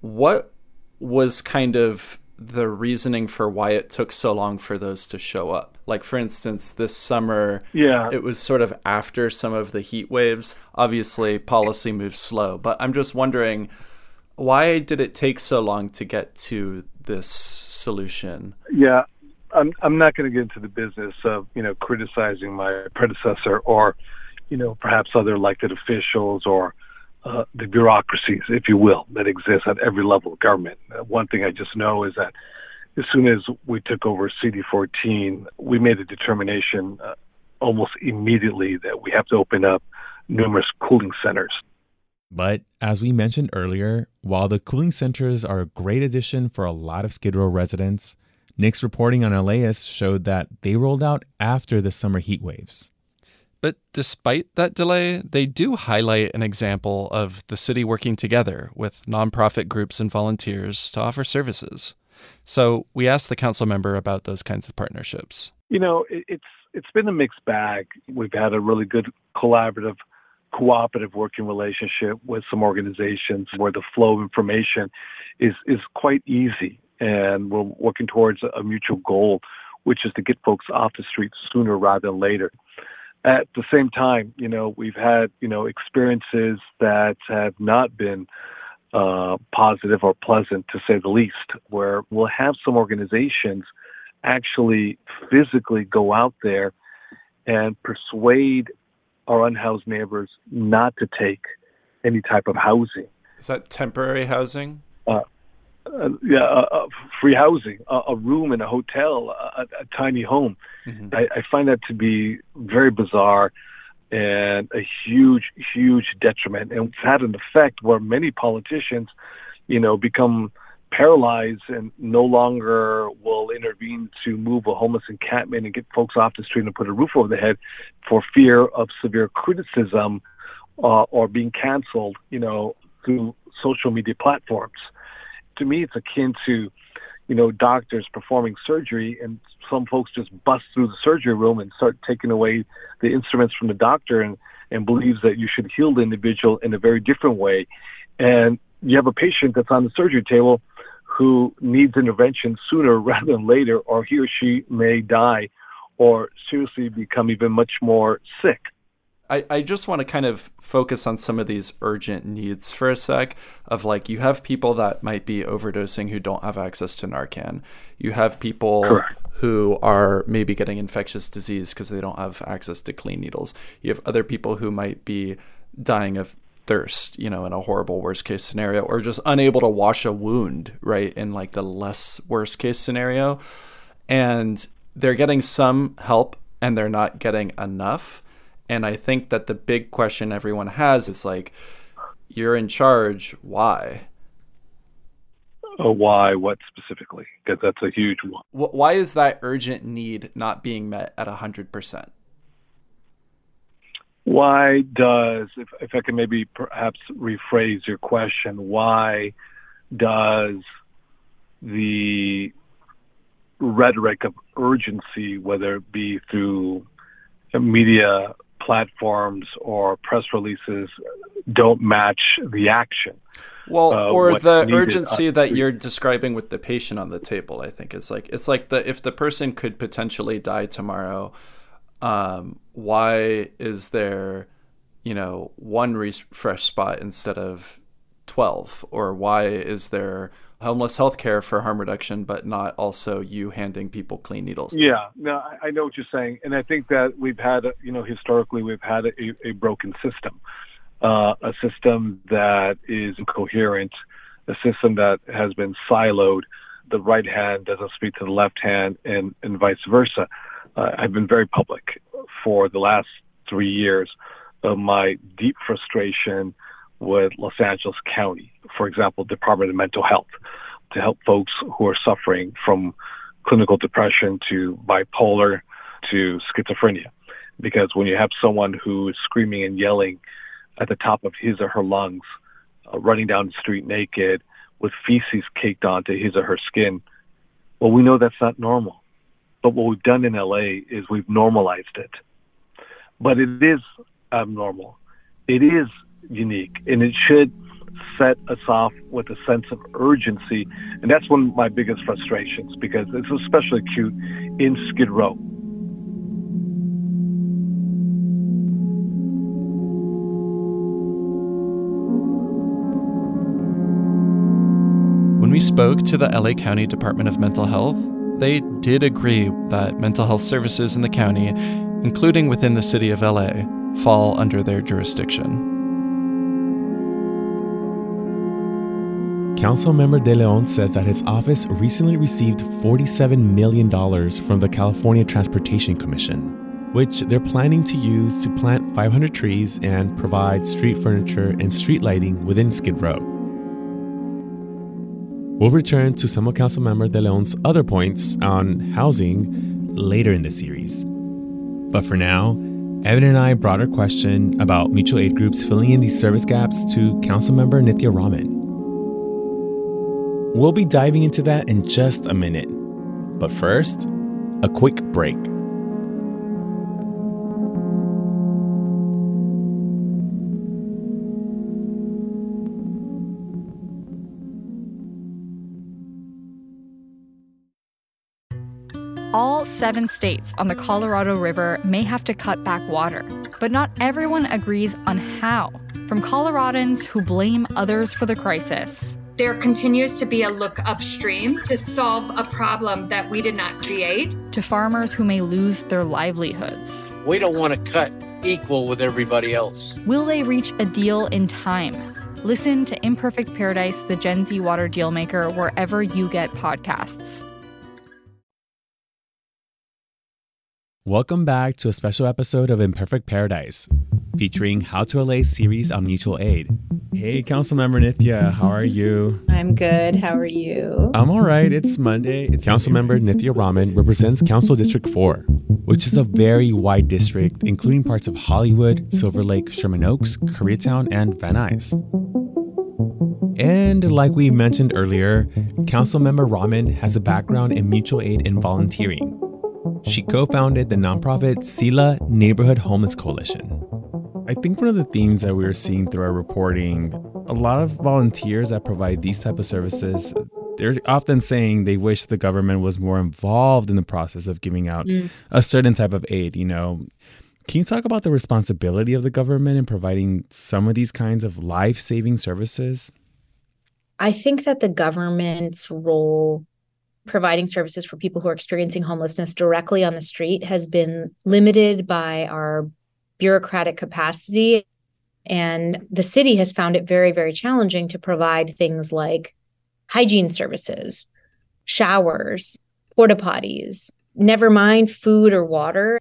What was kind of the reasoning for why it took so long for those to show up. Like for instance, this summer, yeah, it was sort of after some of the heat waves. Obviously, policy moves slow, but I'm just wondering why did it take so long to get to this solution? Yeah, I'm I'm not going to get into the business of you know criticizing my predecessor or you know perhaps other elected officials or uh, the bureaucracies, if you will, that exist at every level of government. Uh, one thing I just know is that as soon as we took over CD14, we made a determination uh, almost immediately that we have to open up numerous cooling centers. But as we mentioned earlier, while the cooling centers are a great addition for a lot of Skid Row residents, Nick's reporting on LAist showed that they rolled out after the summer heat waves. But despite that delay, they do highlight an example of the city working together with nonprofit groups and volunteers to offer services. So we asked the council member about those kinds of partnerships. You know, it's it's been a mixed bag. We've had a really good collaborative, cooperative working relationship with some organizations where the flow of information is is quite easy, and we're working towards a mutual goal, which is to get folks off the streets sooner rather than later at the same time, you know, we've had, you know, experiences that have not been uh, positive or pleasant to say the least, where we'll have some organizations actually physically go out there and persuade our unhoused neighbors not to take any type of housing. Is that temporary housing? Uh, uh, yeah, uh, uh, free housing, a room in a hotel, a, a tiny home. Mm-hmm. I, I, find that to be very bizarre and a huge, huge detriment. And it's had an effect where many politicians, you know, become paralyzed and no longer will intervene to move a homeless encampment and get folks off the street and put a roof over their head for fear of severe criticism uh, or being canceled, you know, through social media platforms to me, it's akin to, you know, doctors performing surgery and some folks just bust through the surgery room and start taking away the instruments from the doctor and, and believes that you should heal the individual in a very different way. And you have a patient that's on the surgery table who needs intervention sooner rather than later, or he or she may die or seriously become even much more sick. I, I just want to kind of focus on some of these urgent needs for a sec of like you have people that might be overdosing who don't have access to Narcan. You have people Correct. who are maybe getting infectious disease because they don't have access to clean needles. You have other people who might be dying of thirst, you know, in a horrible worst case scenario, or just unable to wash a wound, right? In like the less worst case scenario. And they're getting some help and they're not getting enough. And I think that the big question everyone has is like, you're in charge. Why? Uh, why? What specifically? Because that's a huge one. Why is that urgent need not being met at 100%? Why does, if, if I can maybe perhaps rephrase your question, why does the rhetoric of urgency, whether it be through media platforms or press releases don't match the action. Well, uh, or the urgency uh, that you're describing with the patient on the table, I think is like it's like the if the person could potentially die tomorrow, um, why is there, you know, one refresh spot instead of twelve, or why is there homeless health care for harm reduction, but not also you handing people clean needles. Yeah, no, I know what you're saying, and I think that we've had, you know, historically we've had a, a broken system, uh, a system that is incoherent, a system that has been siloed. The right hand doesn't speak to the left hand, and and vice versa. Uh, I've been very public for the last three years of my deep frustration with Los Angeles County, for example, Department of Mental Health, to help folks who are suffering from clinical depression to bipolar to schizophrenia. Because when you have someone who is screaming and yelling at the top of his or her lungs, uh, running down the street naked with feces caked onto his or her skin, well, we know that's not normal. But what we've done in LA is we've normalized it. But it is abnormal. It is unique, and it should set us off with a sense of urgency. And that's one of my biggest frustrations because it's especially acute in Skid Row. When we spoke to the LA County Department of Mental Health, they did agree that mental health services in the county, including within the city of LA, fall under their jurisdiction. Councilmember De Leon says that his office recently received $47 million from the California Transportation Commission, which they're planning to use to plant 500 trees and provide street furniture and street lighting within Skid Row. We'll return to some of Councilmember De Leon's other points on housing later in the series. But for now, Evan and I brought our question about mutual aid groups filling in these service gaps to Councilmember Nithya Raman. We'll be diving into that in just a minute. But first, a quick break. All seven states on the Colorado River may have to cut back water, but not everyone agrees on how. From Coloradans who blame others for the crisis there continues to be a look upstream to solve a problem that we did not create. To farmers who may lose their livelihoods. We don't want to cut equal with everybody else. Will they reach a deal in time? Listen to Imperfect Paradise, the Gen Z water dealmaker, wherever you get podcasts. Welcome back to a special episode of Imperfect Paradise, featuring How to LA series on mutual aid. Hey, Councilmember Nithya, how are you? I'm good. How are you? I'm all right. It's Monday. It's Councilmember Nithya Raman represents Council District 4, which is a very wide district, including parts of Hollywood, Silver Lake, Sherman Oaks, Koreatown, and Van Nuys. And like we mentioned earlier, Councilmember Raman has a background in mutual aid and volunteering. She co founded the nonprofit SELAH Neighborhood Homeless Coalition. I think one of the themes that we are seeing through our reporting, a lot of volunteers that provide these type of services, they're often saying they wish the government was more involved in the process of giving out mm. a certain type of aid, you know. Can you talk about the responsibility of the government in providing some of these kinds of life-saving services? I think that the government's role providing services for people who are experiencing homelessness directly on the street has been limited by our bureaucratic capacity. And the city has found it very, very challenging to provide things like hygiene services, showers, porta potties, never mind food or water.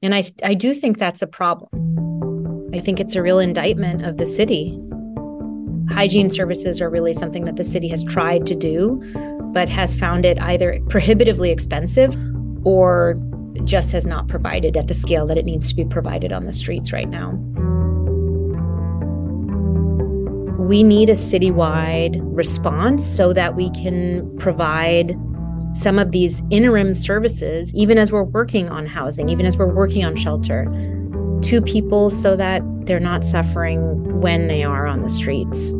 And I, I do think that's a problem. I think it's a real indictment of the city. Hygiene services are really something that the city has tried to do, but has found it either prohibitively expensive or just has not provided at the scale that it needs to be provided on the streets right now. We need a citywide response so that we can provide some of these interim services, even as we're working on housing, even as we're working on shelter, to people so that they're not suffering when they are on the streets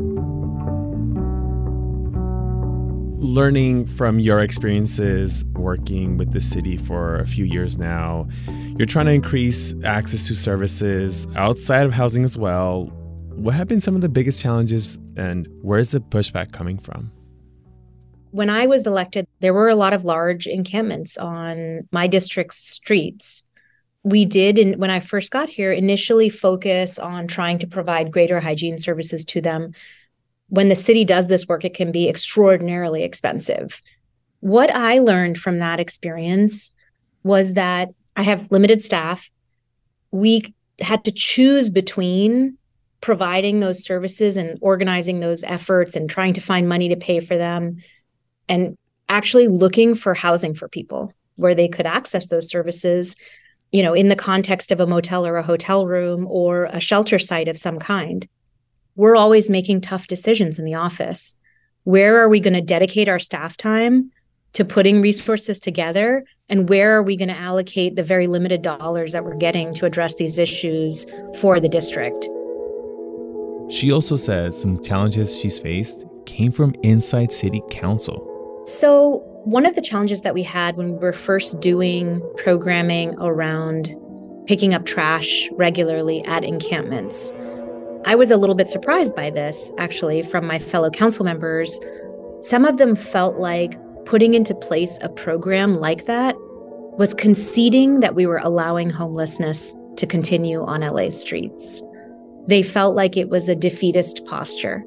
learning from your experiences working with the city for a few years now, you're trying to increase access to services outside of housing as well. What have been some of the biggest challenges and where's the pushback coming from? When I was elected, there were a lot of large encampments on my district's streets. We did, when I first got here, initially focus on trying to provide greater hygiene services to them when the city does this work, it can be extraordinarily expensive. What I learned from that experience was that I have limited staff. We had to choose between providing those services and organizing those efforts and trying to find money to pay for them and actually looking for housing for people where they could access those services you know in the context of a motel or a hotel room or a shelter site of some kind we're always making tough decisions in the office. Where are we going to dedicate our staff time to putting resources together? And where are we going to allocate the very limited dollars that we're getting to address these issues for the district? She also says some challenges she's faced came from inside city council. So, one of the challenges that we had when we were first doing programming around picking up trash regularly at encampments, I was a little bit surprised by this, actually, from my fellow council members. Some of them felt like putting into place a program like that was conceding that we were allowing homelessness to continue on LA streets. They felt like it was a defeatist posture.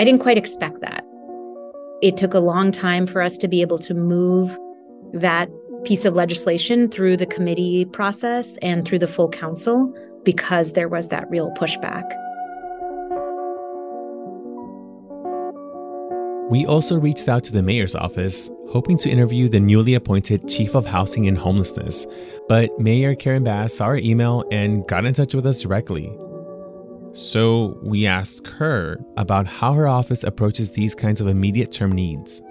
I didn't quite expect that. It took a long time for us to be able to move that piece of legislation through the committee process and through the full council because there was that real pushback. We also reached out to the mayor's office, hoping to interview the newly appointed chief of housing and homelessness, but Mayor Karen Bass saw our email and got in touch with us directly. So we asked her about how her office approaches these kinds of immediate term needs.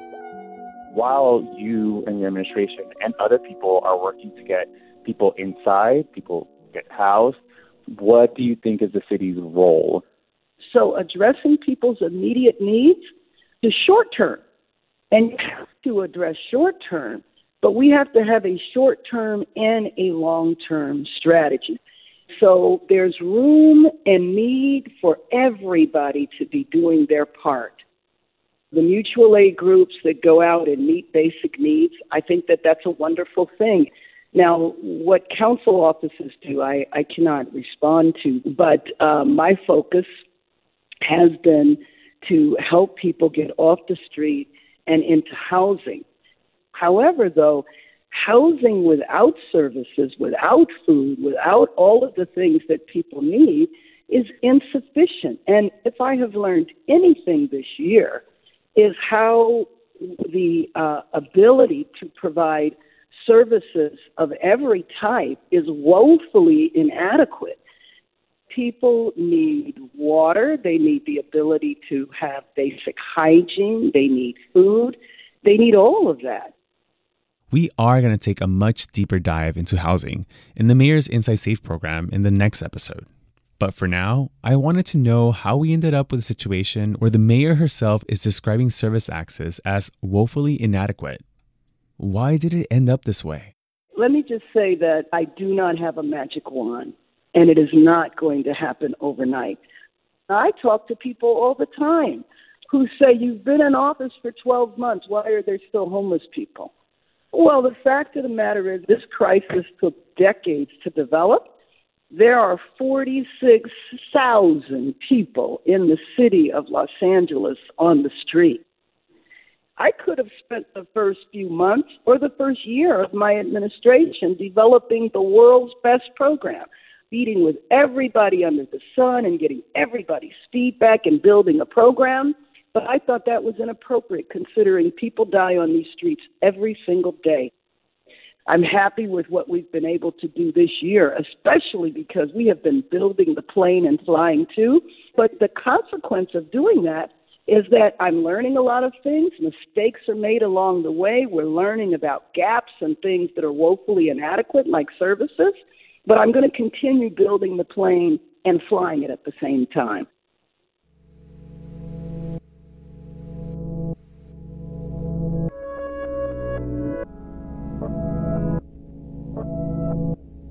While you and your administration and other people are working to get people inside, people get housed, what do you think is the city's role? So, addressing people's immediate needs is short term. And to address short term, but we have to have a short term and a long term strategy. So, there's room and need for everybody to be doing their part. The mutual aid groups that go out and meet basic needs, I think that that's a wonderful thing. Now, what council offices do, I, I cannot respond to, but uh, my focus has been to help people get off the street and into housing. However, though, housing without services, without food, without all of the things that people need is insufficient. And if I have learned anything this year, is how the uh, ability to provide services of every type is woefully inadequate. People need water, they need the ability to have basic hygiene, they need food, they need all of that. We are going to take a much deeper dive into housing in the Mayor's Inside Safe program in the next episode. But for now, I wanted to know how we ended up with a situation where the mayor herself is describing service access as woefully inadequate. Why did it end up this way? Let me just say that I do not have a magic wand, and it is not going to happen overnight. I talk to people all the time who say, You've been in office for 12 months. Why are there still homeless people? Well, the fact of the matter is, this crisis took decades to develop. There are 46,000 people in the city of Los Angeles on the street. I could have spent the first few months or the first year of my administration developing the world's best program, meeting with everybody under the sun and getting everybody's feedback and building a program. But I thought that was inappropriate considering people die on these streets every single day. I'm happy with what we've been able to do this year, especially because we have been building the plane and flying too. But the consequence of doing that is that I'm learning a lot of things. Mistakes are made along the way. We're learning about gaps and things that are woefully inadequate, like services. But I'm going to continue building the plane and flying it at the same time.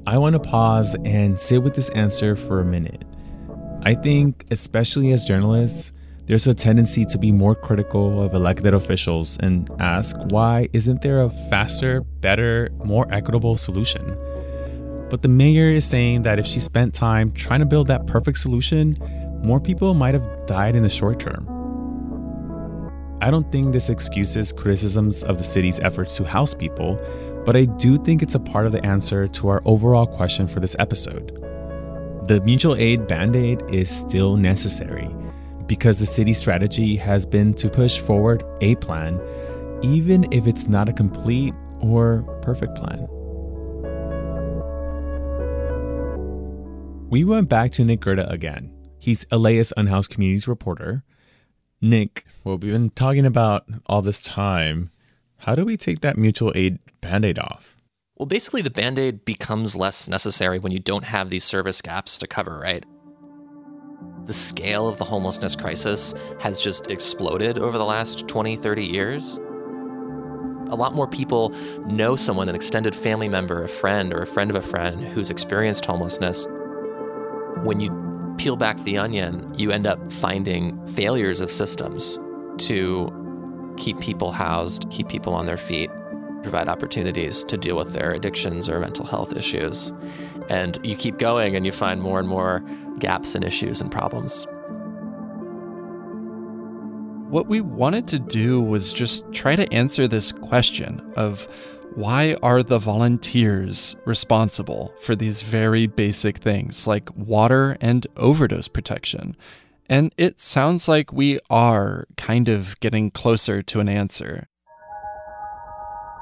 I want to pause and sit with this answer for a minute. I think, especially as journalists, there's a tendency to be more critical of elected officials and ask why isn't there a faster, better, more equitable solution? But the mayor is saying that if she spent time trying to build that perfect solution, more people might have died in the short term. I don't think this excuses criticisms of the city's efforts to house people, but I do think it's a part of the answer to our overall question for this episode. The mutual aid band aid is still necessary because the city's strategy has been to push forward a plan, even if it's not a complete or perfect plan. We went back to Nick Gerda again. He's LAist Unhoused Communities reporter. Nick, what we've been talking about all this time, how do we take that mutual aid band aid off? Well, basically, the band aid becomes less necessary when you don't have these service gaps to cover, right? The scale of the homelessness crisis has just exploded over the last 20, 30 years. A lot more people know someone, an extended family member, a friend, or a friend of a friend who's experienced homelessness. When you peel back the onion, you end up finding failures of systems to keep people housed, keep people on their feet, provide opportunities to deal with their addictions or mental health issues. And you keep going and you find more and more gaps and issues and problems. What we wanted to do was just try to answer this question of why are the volunteers responsible for these very basic things like water and overdose protection? And it sounds like we are kind of getting closer to an answer.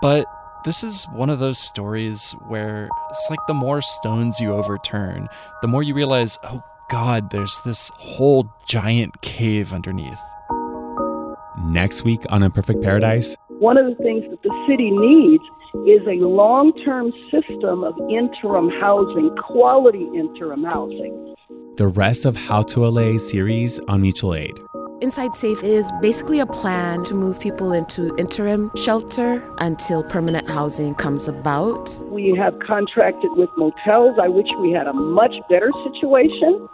But this is one of those stories where it's like the more stones you overturn, the more you realize, oh God, there's this whole giant cave underneath. Next week on Imperfect Paradise. One of the things that the city needs is a long term system of interim housing, quality interim housing. The rest of How to LA series on mutual aid. Inside Safe is basically a plan to move people into interim shelter until permanent housing comes about. We have contracted with motels. I wish we had a much better situation.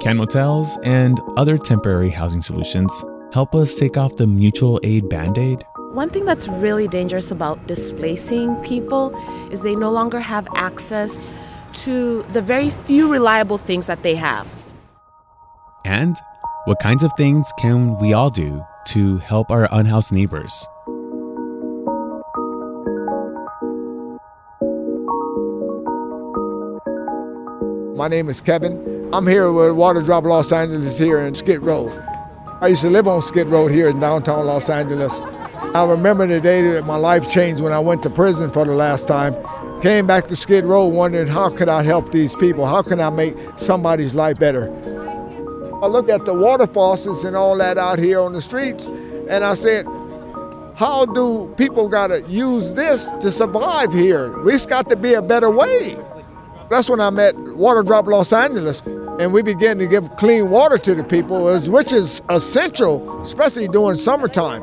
Can motels and other temporary housing solutions help us take off the mutual aid band aid? One thing that's really dangerous about displacing people is they no longer have access to the very few reliable things that they have. And what kinds of things can we all do to help our unhoused neighbors? My name is Kevin. I'm here with WaterDrop Los Angeles here in Skid Row. I used to live on Skid Row here in downtown Los Angeles. I remember the day that my life changed when I went to prison for the last time. Came back to Skid Row wondering how could I help these people? How can I make somebody's life better? I looked at the water faucets and all that out here on the streets, and I said, how do people gotta use this to survive here? It's got to be a better way. That's when I met WaterDrop Los Angeles, and we began to give clean water to the people, which is essential, especially during summertime.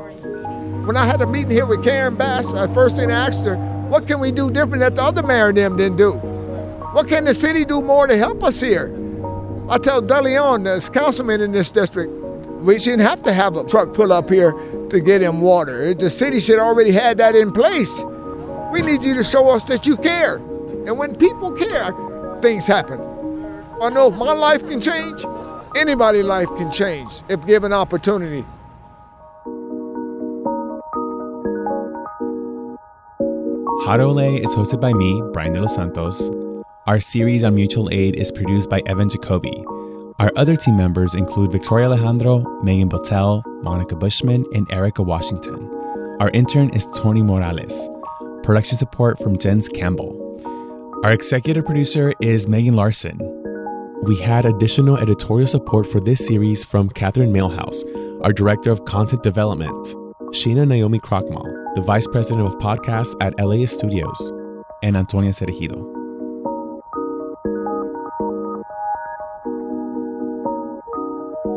When I had a meeting here with Karen Bass, the first thing I asked her, what can we do different that the other mayor and them didn't do? What can the city do more to help us here? I tell DeLeon, the councilman in this district, we shouldn't have to have a truck pull up here to get him water. The city should already have that in place. We need you to show us that you care. And when people care, things happen. I know if my life can change, anybody's life can change if given opportunity. How to is hosted by me, Brian De Los Santos. Our series on mutual aid is produced by Evan Jacoby. Our other team members include Victoria Alejandro, Megan Botel, Monica Bushman, and Erica Washington. Our intern is Tony Morales. Production support from Jens Campbell. Our executive producer is Megan Larson. We had additional editorial support for this series from Catherine Mailhouse, our director of content development, Shana Naomi Krochmal, the vice president of podcasts at LAist Studios, and Antonia Cereijido.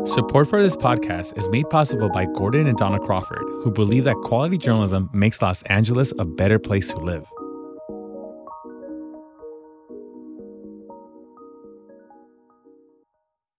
Support for this podcast is made possible by Gordon and Donna Crawford, who believe that quality journalism makes Los Angeles a better place to live.